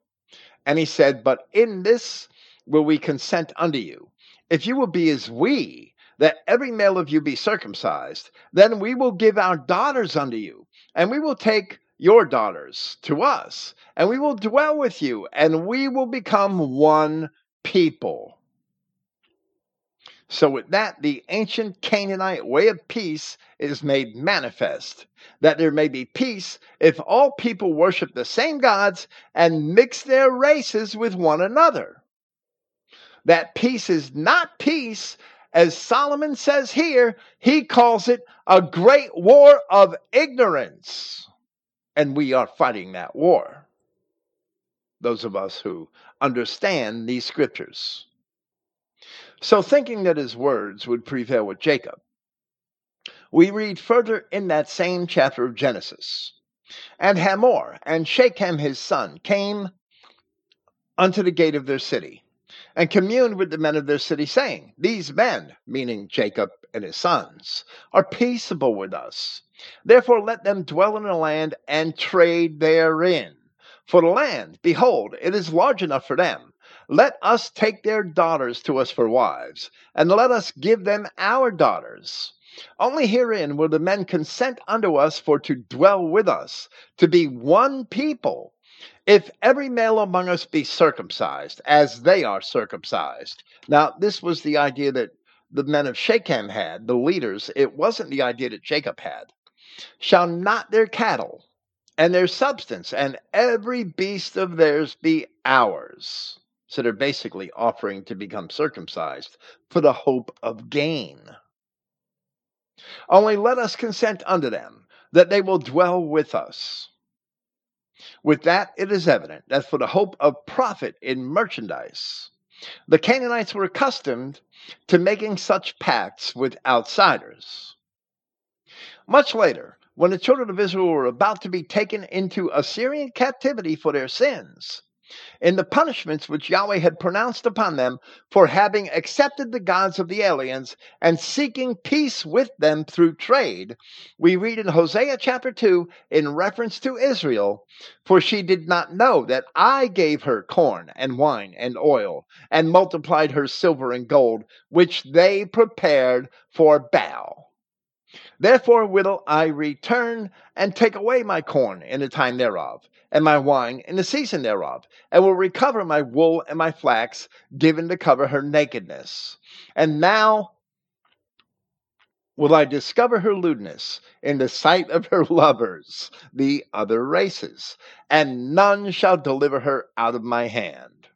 And he said, But in this will we consent unto you. If you will be as we, that every male of you be circumcised, then we will give our daughters unto you, and we will take your daughters to us, and we will dwell with you, and we will become one people. So, with that, the ancient Canaanite way of peace is made manifest that there may be peace if all people worship the same gods and mix their races with one another. That peace is not peace, as Solomon says here, he calls it a great war of ignorance. And we are fighting that war. Those of us who understand these scriptures. So, thinking that his words would prevail with Jacob, we read further in that same chapter of Genesis. And Hamor and Shechem his son came unto the gate of their city, and communed with the men of their city, saying, These men, meaning Jacob and his sons, are peaceable with us. Therefore let them dwell in the land and trade therein. For the land, behold, it is large enough for them let us take their daughters to us for wives, and let us give them our daughters. Only herein will the men consent unto us for to dwell with us, to be one people. If every male among us be circumcised, as they are circumcised. Now, this was the idea that the men of Shechem had, the leaders. It wasn't the idea that Jacob had. Shall not their cattle and their substance and every beast of theirs be ours? So they're basically offering to become circumcised for the hope of gain. Only let us consent unto them, that they will dwell with us. With that, it is evident that for the hope of profit in merchandise, the Canaanites were accustomed to making such pacts with outsiders. Much later, when the children of Israel were about to be taken into Assyrian captivity for their sins, in the punishments which Yahweh had pronounced upon them for having accepted the gods of the aliens and seeking peace with them through trade, we read in Hosea chapter 2 in reference to Israel, For she did not know that I gave her corn and wine and oil, and multiplied her silver and gold, which they prepared for Baal. Therefore will I return and take away my corn in the time thereof, and my wine in the season thereof, and will recover my wool and my flax given to cover her nakedness. And now will I discover her lewdness in the sight of her lovers, the other races, and none shall deliver her out of my hand.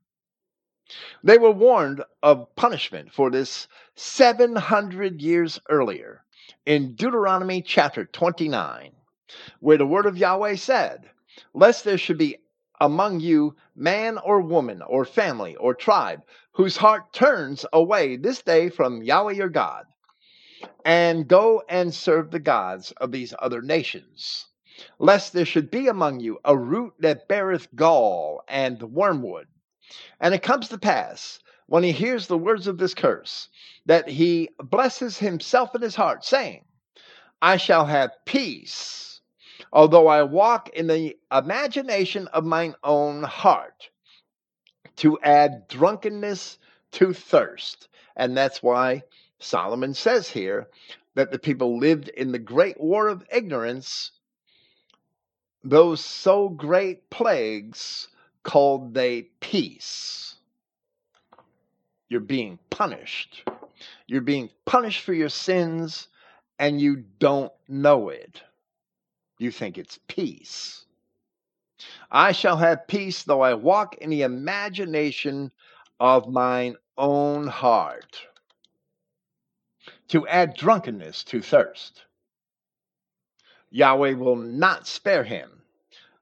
They were warned of punishment for this 700 years earlier in Deuteronomy chapter 29, where the word of Yahweh said, Lest there should be among you man or woman or family or tribe whose heart turns away this day from Yahweh your God, and go and serve the gods of these other nations. Lest there should be among you a root that beareth gall and wormwood. And it comes to pass when he hears the words of this curse, that he blesses himself in his heart, saying, I shall have peace, although I walk in the imagination of mine own heart, to add drunkenness to thirst. And that's why Solomon says here that the people lived in the great war of ignorance, those so great plagues called they peace you're being punished. You're being punished for your sins and you don't know it. You think it's peace. I shall have peace though I walk in the imagination of mine own heart. To add drunkenness to thirst. Yahweh will not spare him.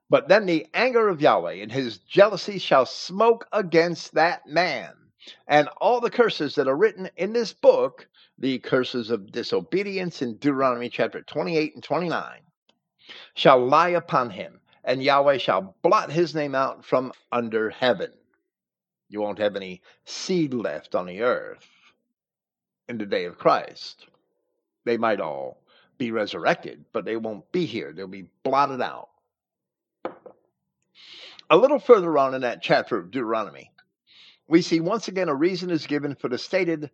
But then the anger of Yahweh and his jealousy shall smoke against that man and all the curses that are written in this book, the curses of disobedience in Deuteronomy chapter 28 and 29, shall lie upon him, and Yahweh shall blot his name out from under heaven. You won't have any seed left on the earth in the day of Christ. They might all be resurrected, but they won't be here. They'll be blotted out. A little further on in that chapter of Deuteronomy, we see once again a reason is given for the stated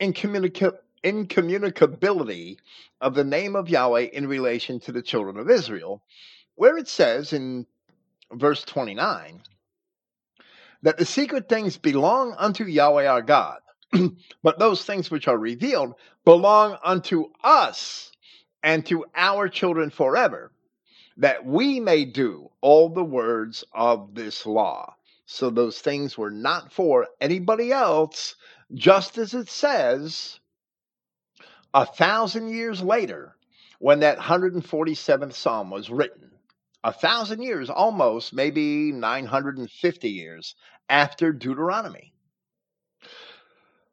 incommunica- incommunicability of the name of Yahweh in relation to the children of Israel, where it says in verse 29 that the secret things belong unto Yahweh our God, but those things which are revealed belong unto us and to our children forever, that we may do all the words of this law. So those things were not for anybody else, just as it says a thousand years later when that 147th Psalm was written. A thousand years, almost, maybe 950 years after Deuteronomy.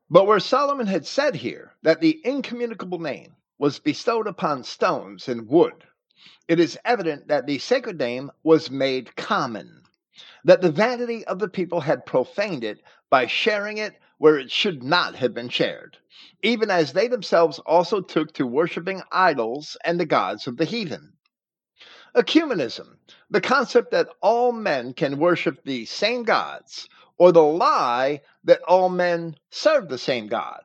But where Solomon had said here that the incommunicable name was bestowed upon stones and wood, it is evident that the sacred name was made common that the vanity of the people had profaned it by sharing it where it should not have been shared, even as they themselves also took to worshiping idols and the gods of the heathen. Ecumenism, the concept that all men can worship the same gods, or the lie that all men serve the same God.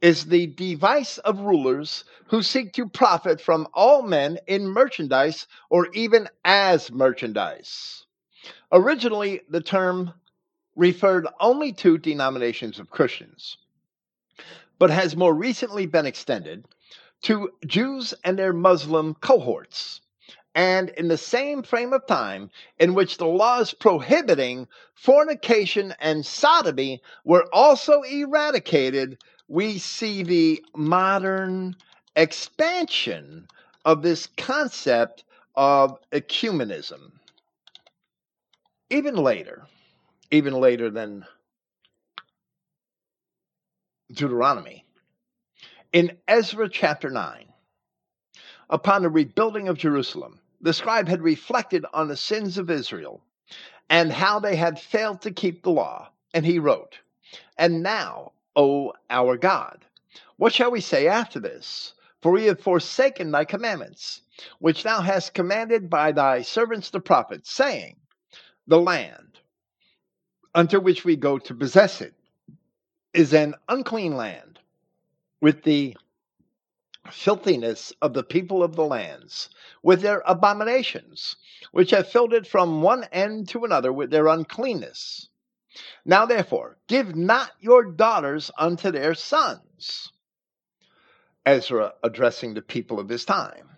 is the device of rulers who seek to profit from all men in merchandise or even as merchandise. Originally, the term referred only to denominations of Christians, but has more recently been extended to Jews and their Muslim cohorts. And in the same frame of time in which the laws prohibiting fornication and sodomy were also eradicated, we see the modern expansion of this concept of ecumenism. Even later, even later than Deuteronomy, in Ezra chapter 9, upon the rebuilding of Jerusalem, the scribe had reflected on the sins of Israel and how they had failed to keep the law. And he wrote, And now, O our God, what shall we say after this? For we have forsaken thy commandments, which thou hast commanded by thy servants the prophets, saying, The land unto which we go to possess it is an unclean land with the filthiness of the people of the lands, with their abominations, which have filled it from one end to another with their uncleanness. Now, therefore, give not your daughters unto their sons. Ezra addressing the people of his time.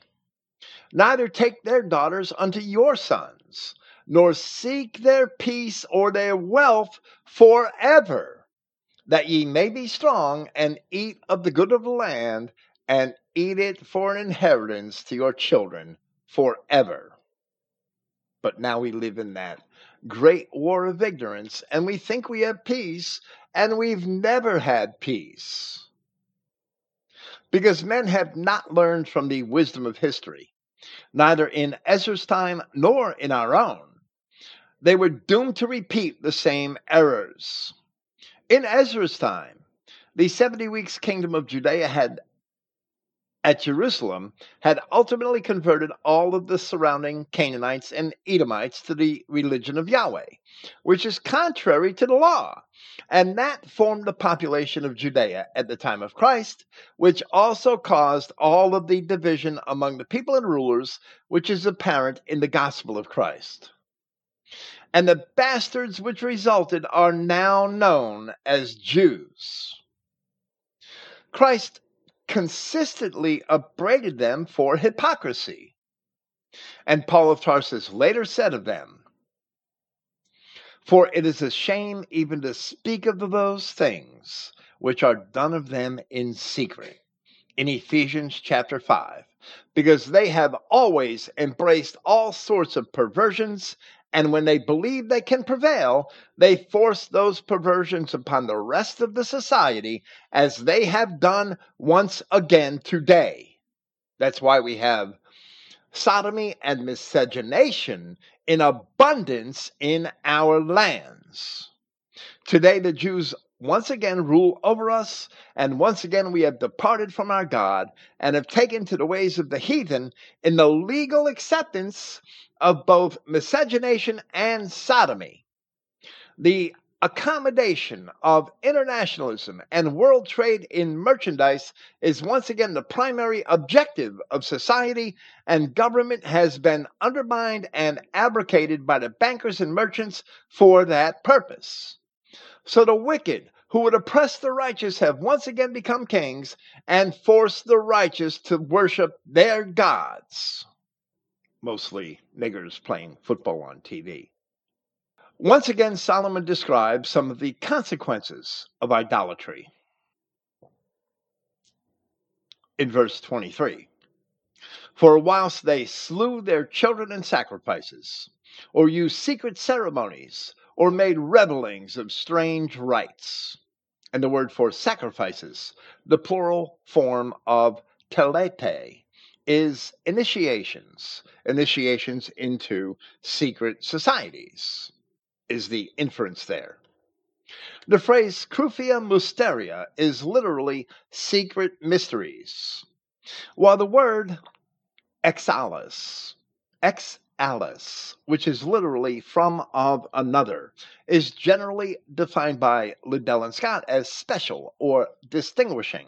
Neither take their daughters unto your sons, nor seek their peace or their wealth forever that ye may be strong and eat of the good of the land and eat it for an inheritance to your children forever. But now we live in that great war of ignorance and we think we have peace and we've never had peace. Because men have not learned from the wisdom of history, neither in Ezra's time nor in our own. They were doomed to repeat the same errors. In Ezra's time, the 70 weeks kingdom of Judea had at Jerusalem had ultimately converted all of the surrounding Canaanites and Edomites to the religion of Yahweh, which is contrary to the law. And that formed the population of Judea at the time of Christ, which also caused all of the division among the people and rulers, which is apparent in the gospel of Christ and the bastards which resulted are now known as Jews. Christ consistently upbraided them for hypocrisy. And Paul of Tarsus later said of them, For it is a shame even to speak of those things which are done of them in secret. In Ephesians chapter 5, because they have always embraced all sorts of perversions and when they believe they can prevail, they force those perversions upon the rest of the society as they have done once again today. That's why we have sodomy and miscegenation in abundance in our lands. Today, the Jews once again rule over us, and once again we have departed from our God and have taken to the ways of the heathen in the legal acceptance of both miscegenation and sodomy. The accommodation of internationalism and world trade in merchandise is once again the primary objective of society, and government has been undermined and abrogated by the bankers and merchants for that purpose. So the wicked who would oppress the righteous have once again become kings and forced the righteous to worship their gods. Mostly niggers playing football on TV. Once again, Solomon describes some of the consequences of idolatry. In verse 23 For whilst they slew their children in sacrifices, or used secret ceremonies, or made revelings of strange rites. And the word for sacrifices, the plural form of telete, is initiations, initiations into secret societies, is the inference there. The phrase crufia mysteria is literally secret mysteries, while the word exalis, X alice, which is literally from of another, is generally defined by Liddell and Scott as special or distinguishing.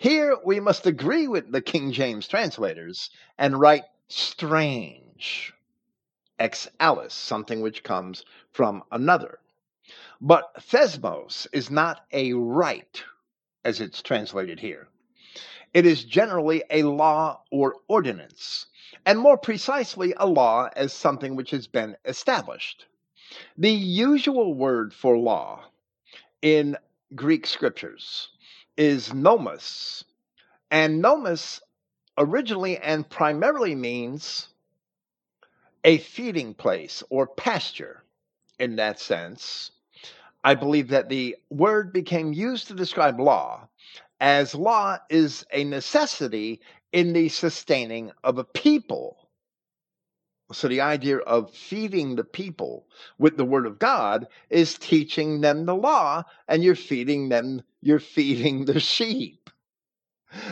Here we must agree with the King James translators and write strange, ex alice, something which comes from another. But thesmos is not a right, as it's translated here. It is generally a law or ordinance, and more precisely, a law as something which has been established. The usual word for law in Greek scriptures is nomos, and nomos originally and primarily means a feeding place or pasture in that sense. I believe that the word became used to describe law as law is a necessity in the sustaining of a people. So, the idea of feeding the people with the word of God is teaching them the law, and you're feeding them, you're feeding the sheep.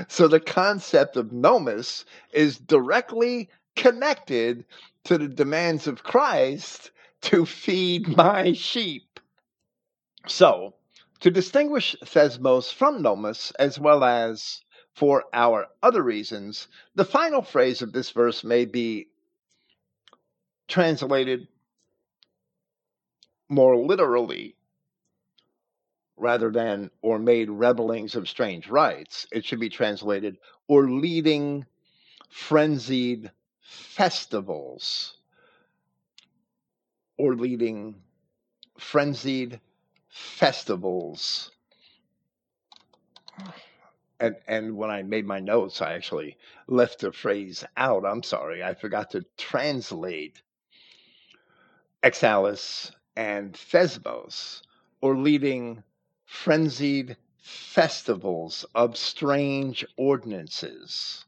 So, the concept of nomos is directly connected to the demands of Christ to feed my sheep. So, to distinguish thesmos from nomos, as well as for our other reasons, the final phrase of this verse may be translated more literally rather than or made rebellings of strange rites. It should be translated or leading frenzied festivals or leading frenzied festivals. And and when I made my notes, I actually left the phrase out. I'm sorry, I forgot to translate Exalis and Thesmos, or leading frenzied festivals of strange ordinances.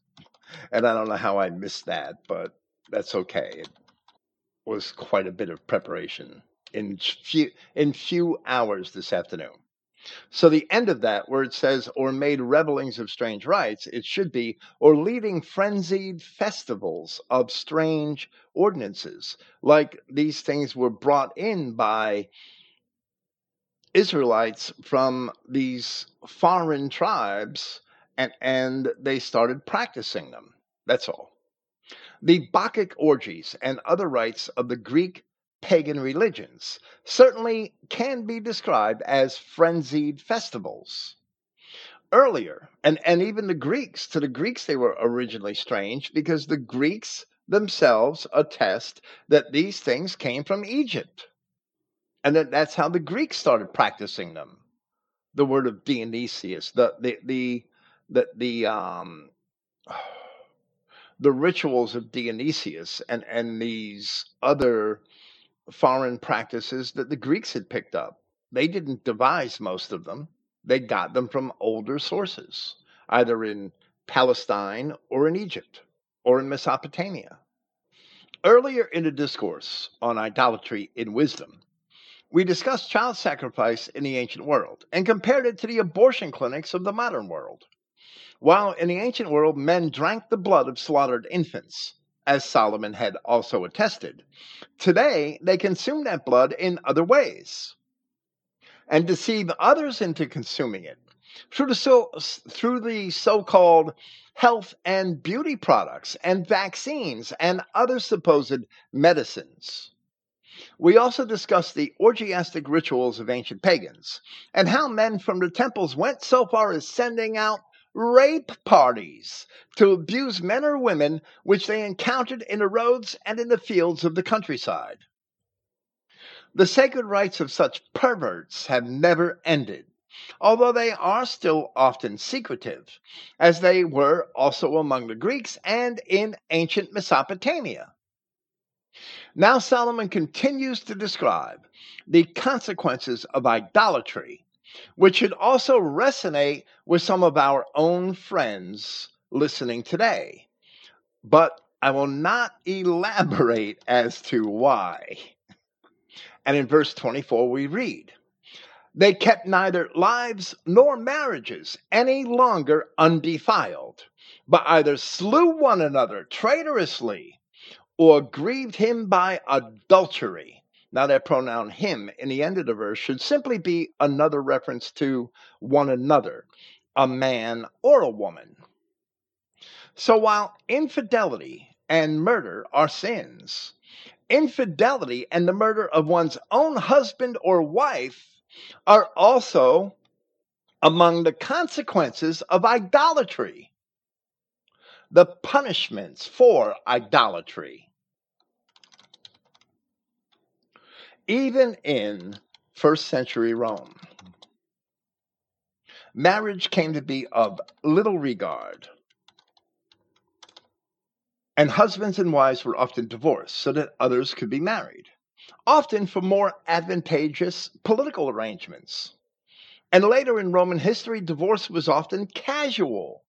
And I don't know how I missed that, but that's okay. It was quite a bit of preparation in few in few hours this afternoon. So the end of that, where it says, or made revelings of strange rites, it should be, or leading frenzied festivals of strange ordinances. Like these things were brought in by Israelites from these foreign tribes and, and they started practicing them. That's all. The Bacchic orgies and other rites of the Greek pagan religions certainly can be described as frenzied festivals. Earlier, and, and even the Greeks, to the Greeks, they were originally strange because the Greeks themselves attest that these things came from Egypt. And that that's how the Greeks started practicing them. The word of Dionysius, the the the the, the um the rituals of Dionysius and and these other foreign practices that the Greeks had picked up. They didn't devise most of them, they got them from older sources, either in Palestine or in Egypt or in Mesopotamia. Earlier in the discourse on idolatry in wisdom, we discussed child sacrifice in the ancient world and compared it to the abortion clinics of the modern world. While in the ancient world men drank the blood of slaughtered infants, as Solomon had also attested. Today, they consume that blood in other ways and deceive others into consuming it through the so, through the so-called health and beauty products and vaccines and other supposed medicines. We also discussed the orgiastic rituals of ancient pagans and how men from the temples went so far as sending out rape parties to abuse men or women which they encountered in the roads and in the fields of the countryside. The sacred rites of such perverts have never ended, although they are still often secretive, as they were also among the Greeks and in ancient Mesopotamia. Now Solomon continues to describe the consequences of idolatry which should also resonate with some of our own friends listening today. But I will not elaborate as to why. And in verse 24, we read, They kept neither lives nor marriages any longer undefiled, but either slew one another traitorously or grieved him by adultery. Now, that pronoun him in the end of the verse should simply be another reference to one another, a man or a woman. So, while infidelity and murder are sins, infidelity and the murder of one's own husband or wife are also among the consequences of idolatry, the punishments for idolatry. Even in first century Rome, marriage came to be of little regard. And husbands and wives were often divorced so that others could be married, often for more advantageous political arrangements. And later in Roman history, divorce was often casual.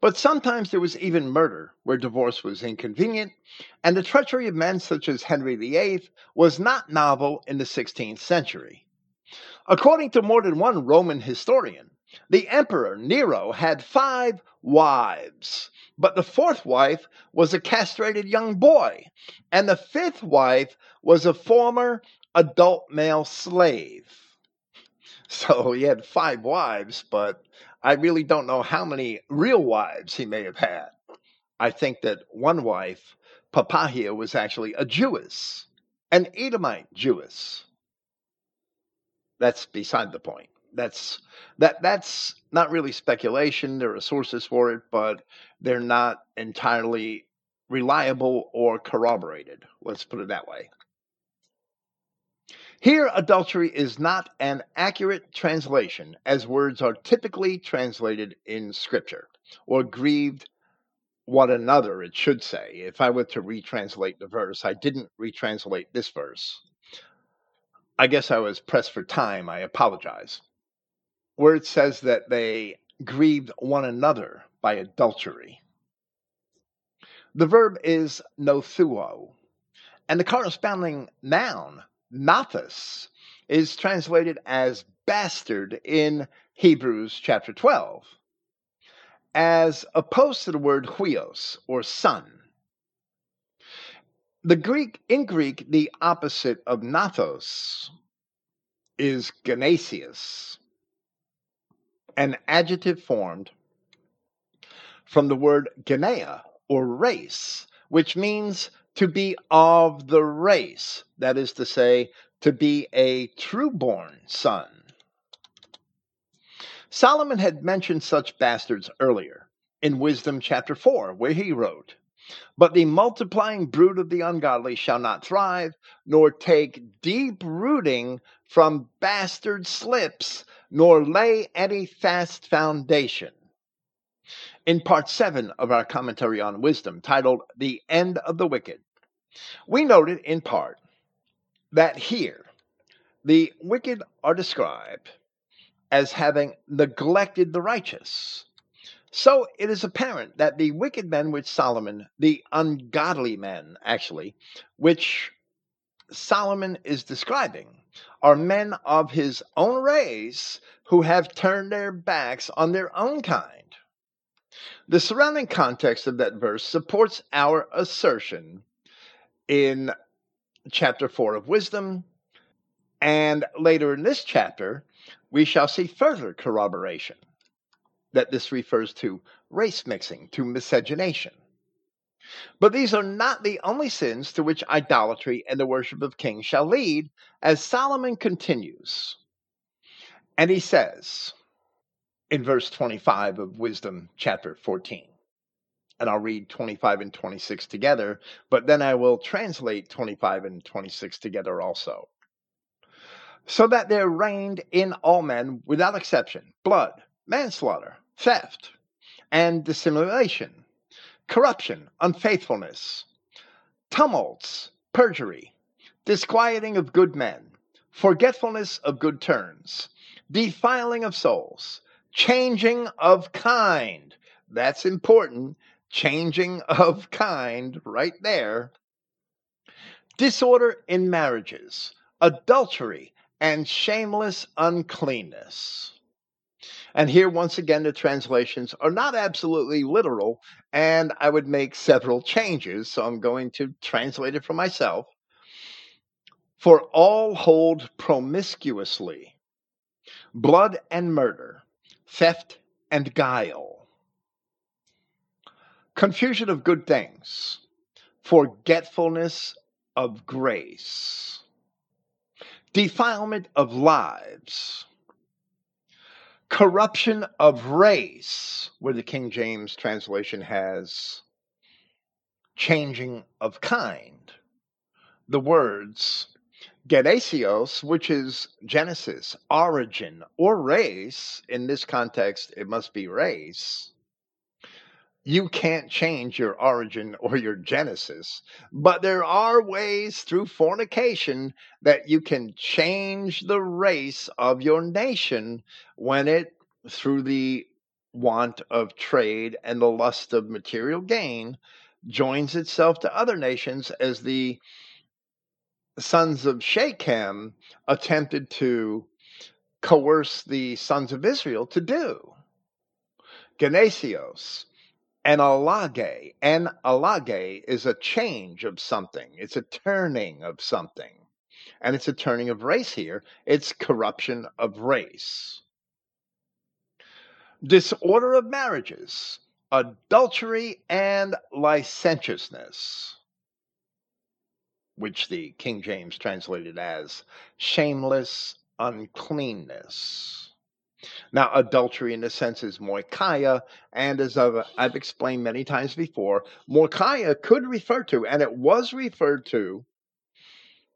But sometimes there was even murder, where divorce was inconvenient, and the treachery of men such as Henry VIII was not novel in the 16th century. According to more than one Roman historian, the Emperor Nero had five wives, but the fourth wife was a castrated young boy, and the fifth wife was a former adult male slave. So he had five wives, but I really don't know how many real wives he may have had. I think that one wife, Poppaea, was actually a Jewess, an Edomite Jewess. That's beside the point. That's that that's not really speculation. There are sources for it, but they're not entirely reliable or corroborated. Let's put it that way. Here, adultery is not an accurate translation, as words are typically translated in Scripture, or grieved one another, it should say. If I were to retranslate the verse, I didn't retranslate this verse. I guess I was pressed for time. I apologize. Where it says that they grieved one another by adultery. The verb is nothuo, and the corresponding noun Nathus is translated as bastard in Hebrews chapter 12, as opposed to the word huios or son. The Greek in Greek, the opposite of nathos is genesius, an adjective formed from the word genea or race, which means to be of the race, that is to say, to be a true-born son. Solomon had mentioned such bastards earlier in Wisdom chapter 4, where he wrote, But the multiplying brood of the ungodly shall not thrive, nor take deep rooting from bastard slips, nor lay any fast foundation in part seven of our commentary on wisdom, titled The End of the Wicked, we noted in part that here the wicked are described as having neglected the righteous. So it is apparent that the wicked men which Solomon, the ungodly men actually, which Solomon is describing, are men of his own race who have turned their backs on their own kind. The surrounding context of that verse supports our assertion in chapter 4 of Wisdom, and later in this chapter, we shall see further corroboration that this refers to race mixing, to miscegenation. But these are not the only sins to which idolatry and the worship of kings shall lead, as Solomon continues. And he says, in verse 25 of Wisdom chapter 14. And I'll read 25 and 26 together, but then I will translate 25 and 26 together also. So that there reigned in all men, without exception, blood, manslaughter, theft, and dissimulation, corruption, unfaithfulness, tumults, perjury, disquieting of good men, forgetfulness of good turns, defiling of souls changing of kind. That's important. Changing of kind, right there. Disorder in marriages, adultery, and shameless uncleanness. And here, once again, the translations are not absolutely literal, and I would make several changes. So I'm going to translate it for myself. For all hold promiscuously blood and murder, theft and guile, confusion of good things, forgetfulness of grace, defilement of lives corruption of race, where the King James translation has changing of kind. The words genesios, which is Genesis, origin, or race, in this context, it must be race, you can't change your origin or your genesis, but there are ways through fornication that you can change the race of your nation when it, through the want of trade and the lust of material gain, joins itself to other nations as the sons of Shechem attempted to coerce the sons of Israel to do. Genesios Enallage. An alage is a change of something. It's a turning of something. And it's a turning of race here. It's corruption of race. Disorder of marriages, adultery and licentiousness, which the King James translated as shameless uncleanness. Now, adultery in a sense is moikia, and as I've, I've explained many times before, moikia could refer to, and it was referred to,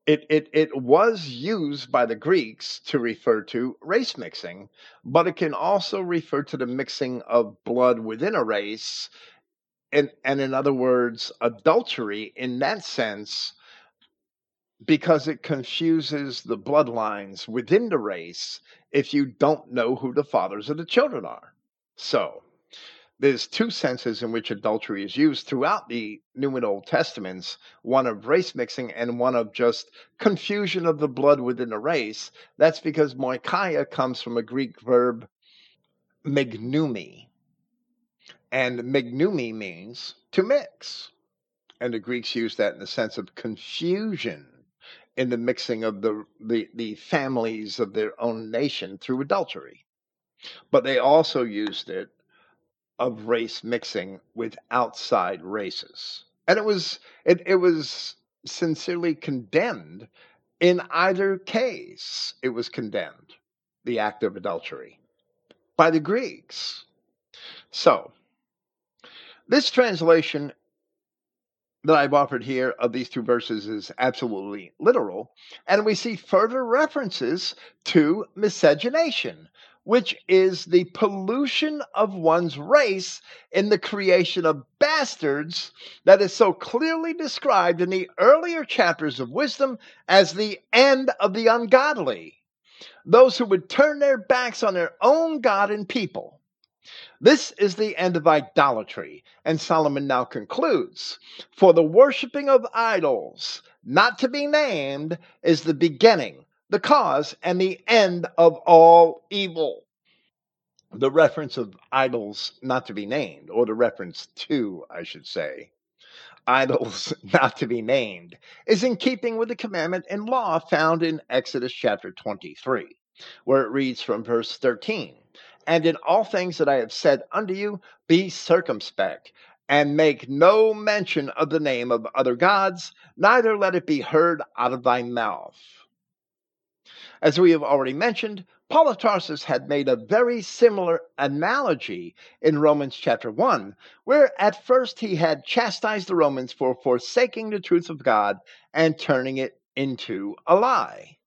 it, it, it was used by the Greeks to refer to race mixing, but it can also refer to the mixing of blood within a race. And, and in other words, adultery in that sense because it confuses the bloodlines within the race if you don't know who the fathers of the children are. So, there's two senses in which adultery is used throughout the New and Old Testaments one of race mixing and one of just confusion of the blood within a race. That's because moikia comes from a Greek verb megnumi. And megnumi means to mix. And the Greeks used that in the sense of confusion in the mixing of the, the, the families of their own nation through adultery. But they also used it of race mixing with outside races. And it was it, it was sincerely condemned in either case. It was condemned, the act of adultery, by the Greeks. So, this translation that I've offered here of these two verses is absolutely literal, and we see further references to miscegenation, which is the pollution of one's race in the creation of bastards that is so clearly described in the earlier chapters of wisdom as the end of the ungodly. Those who would turn their backs on their own God and people this is the end of idolatry. And Solomon now concludes For the worshiping of idols, not to be named, is the beginning, the cause, and the end of all evil. The reference of idols not to be named, or the reference to, I should say, idols not to be named, is in keeping with the commandment and law found in Exodus chapter 23, where it reads from verse 13 and in all things that I have said unto you, be circumspect, and make no mention of the name of other gods, neither let it be heard out of thy mouth. As we have already mentioned, Paul of Tarsus had made a very similar analogy in Romans chapter 1, where at first he had chastised the Romans for forsaking the truth of God and turning it into a lie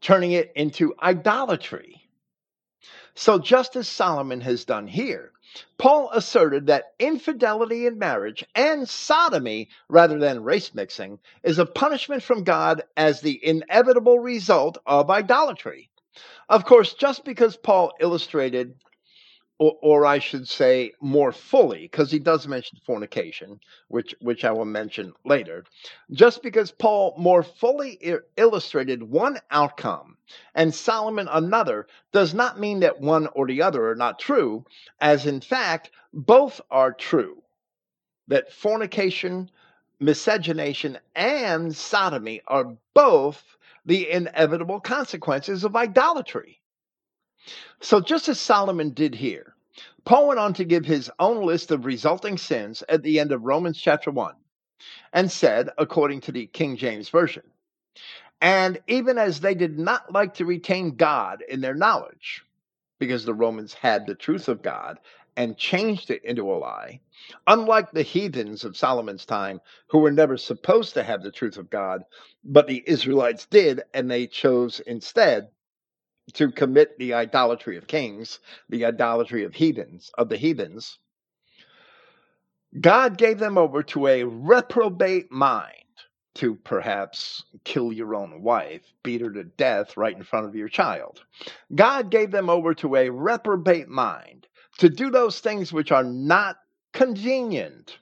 turning it into idolatry. So, just as Solomon has done here, Paul asserted that infidelity in marriage and sodomy, rather than race mixing, is a punishment from God as the inevitable result of idolatry. Of course, just because Paul illustrated or, or I should say more fully, because he does mention fornication, which which I will mention later. Just because Paul more fully illustrated one outcome and Solomon another does not mean that one or the other are not true, as in fact both are true. That fornication, miscegenation, and sodomy are both the inevitable consequences of idolatry. So, just as Solomon did here, Paul went on to give his own list of resulting sins at the end of Romans chapter 1 and said, according to the King James Version, and even as they did not like to retain God in their knowledge, because the Romans had the truth of God and changed it into a lie, unlike the heathens of Solomon's time, who were never supposed to have the truth of God, but the Israelites did, and they chose instead to commit the idolatry of kings, the idolatry of heathens, of the heathens, God gave them over to a reprobate mind to perhaps kill your own wife, beat her to death right in front of your child. God gave them over to a reprobate mind to do those things which are not convenient,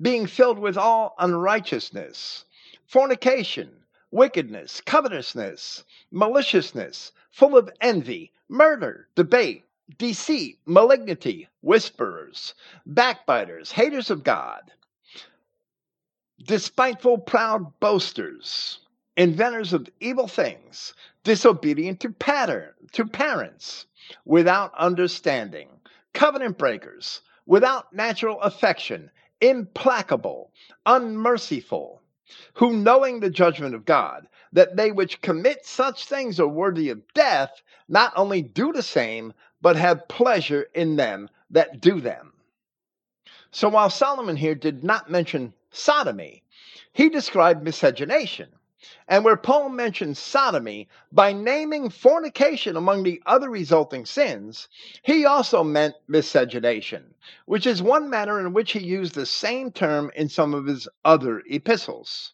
being filled with all unrighteousness, fornication, wickedness, covetousness, maliciousness, full of envy, murder, debate, deceit, malignity, whisperers, backbiters, haters of God, despiteful, proud boasters, inventors of evil things, disobedient to pattern, to parents, without understanding, covenant breakers, without natural affection, implacable, unmerciful, who knowing the judgment of God, that they which commit such things are worthy of death, not only do the same, but have pleasure in them that do them. So while Solomon here did not mention sodomy, he described miscegenation. And where Paul mentions sodomy by naming fornication among the other resulting sins, he also meant miscegenation, which is one manner in which he used the same term in some of his other epistles.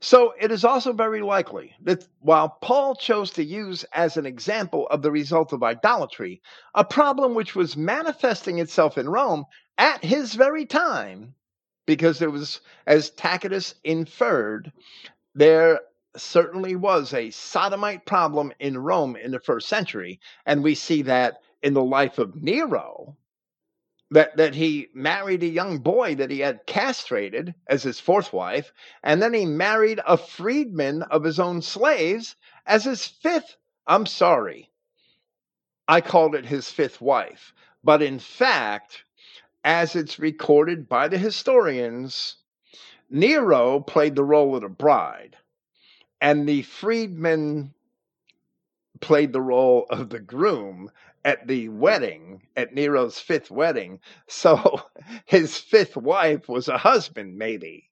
So it is also very likely that while Paul chose to use as an example of the result of idolatry a problem which was manifesting itself in Rome at his very time, because there was, as Tacitus inferred, there certainly was a sodomite problem in Rome in the first century, and we see that in the life of Nero, that that he married a young boy that he had castrated as his fourth wife, and then he married a freedman of his own slaves as his fifth. I'm sorry, I called it his fifth wife, but in fact, as it's recorded by the historians, Nero played the role of the bride, and the freedman played the role of the groom at the wedding, at Nero's fifth wedding. So his fifth wife was a husband, maybe.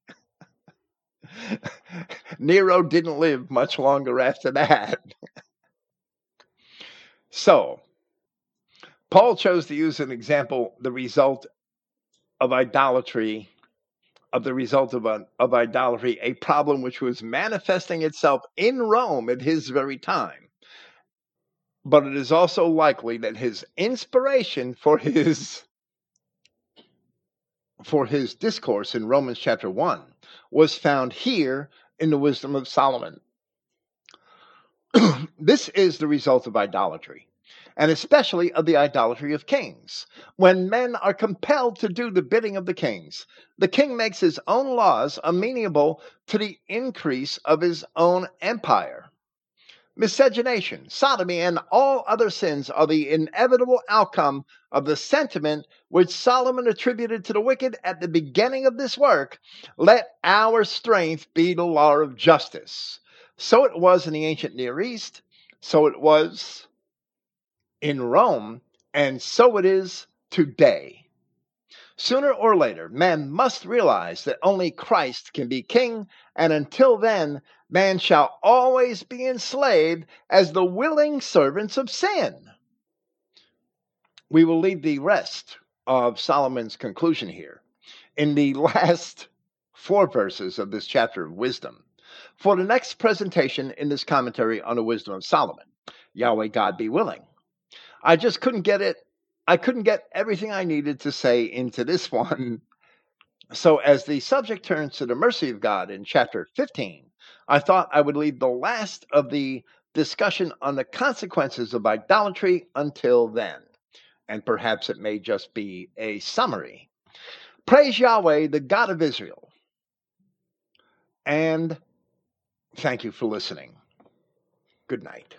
Nero didn't live much longer after that. so, Paul chose to use an example, the result of idolatry, of the result of, of idolatry, a problem which was manifesting itself in Rome at his very time but it is also likely that his inspiration for his for his discourse in Romans chapter 1 was found here in the wisdom of Solomon. this is the result of idolatry, and especially of the idolatry of kings. When men are compelled to do the bidding of the kings, the king makes his own laws amenable to the increase of his own empire. Miscegenation, sodomy, and all other sins are the inevitable outcome of the sentiment which Solomon attributed to the wicked at the beginning of this work let our strength be the law of justice. So it was in the ancient Near East, so it was in Rome, and so it is today. Sooner or later, man must realize that only Christ can be king, and until then, man shall always be enslaved as the willing servants of sin. We will leave the rest of Solomon's conclusion here in the last four verses of this chapter of wisdom for the next presentation in this commentary on the wisdom of Solomon. Yahweh God be willing. I just couldn't get it I couldn't get everything I needed to say into this one. So, as the subject turns to the mercy of God in chapter 15, I thought I would leave the last of the discussion on the consequences of idolatry until then. And perhaps it may just be a summary. Praise Yahweh, the God of Israel. And thank you for listening. Good night.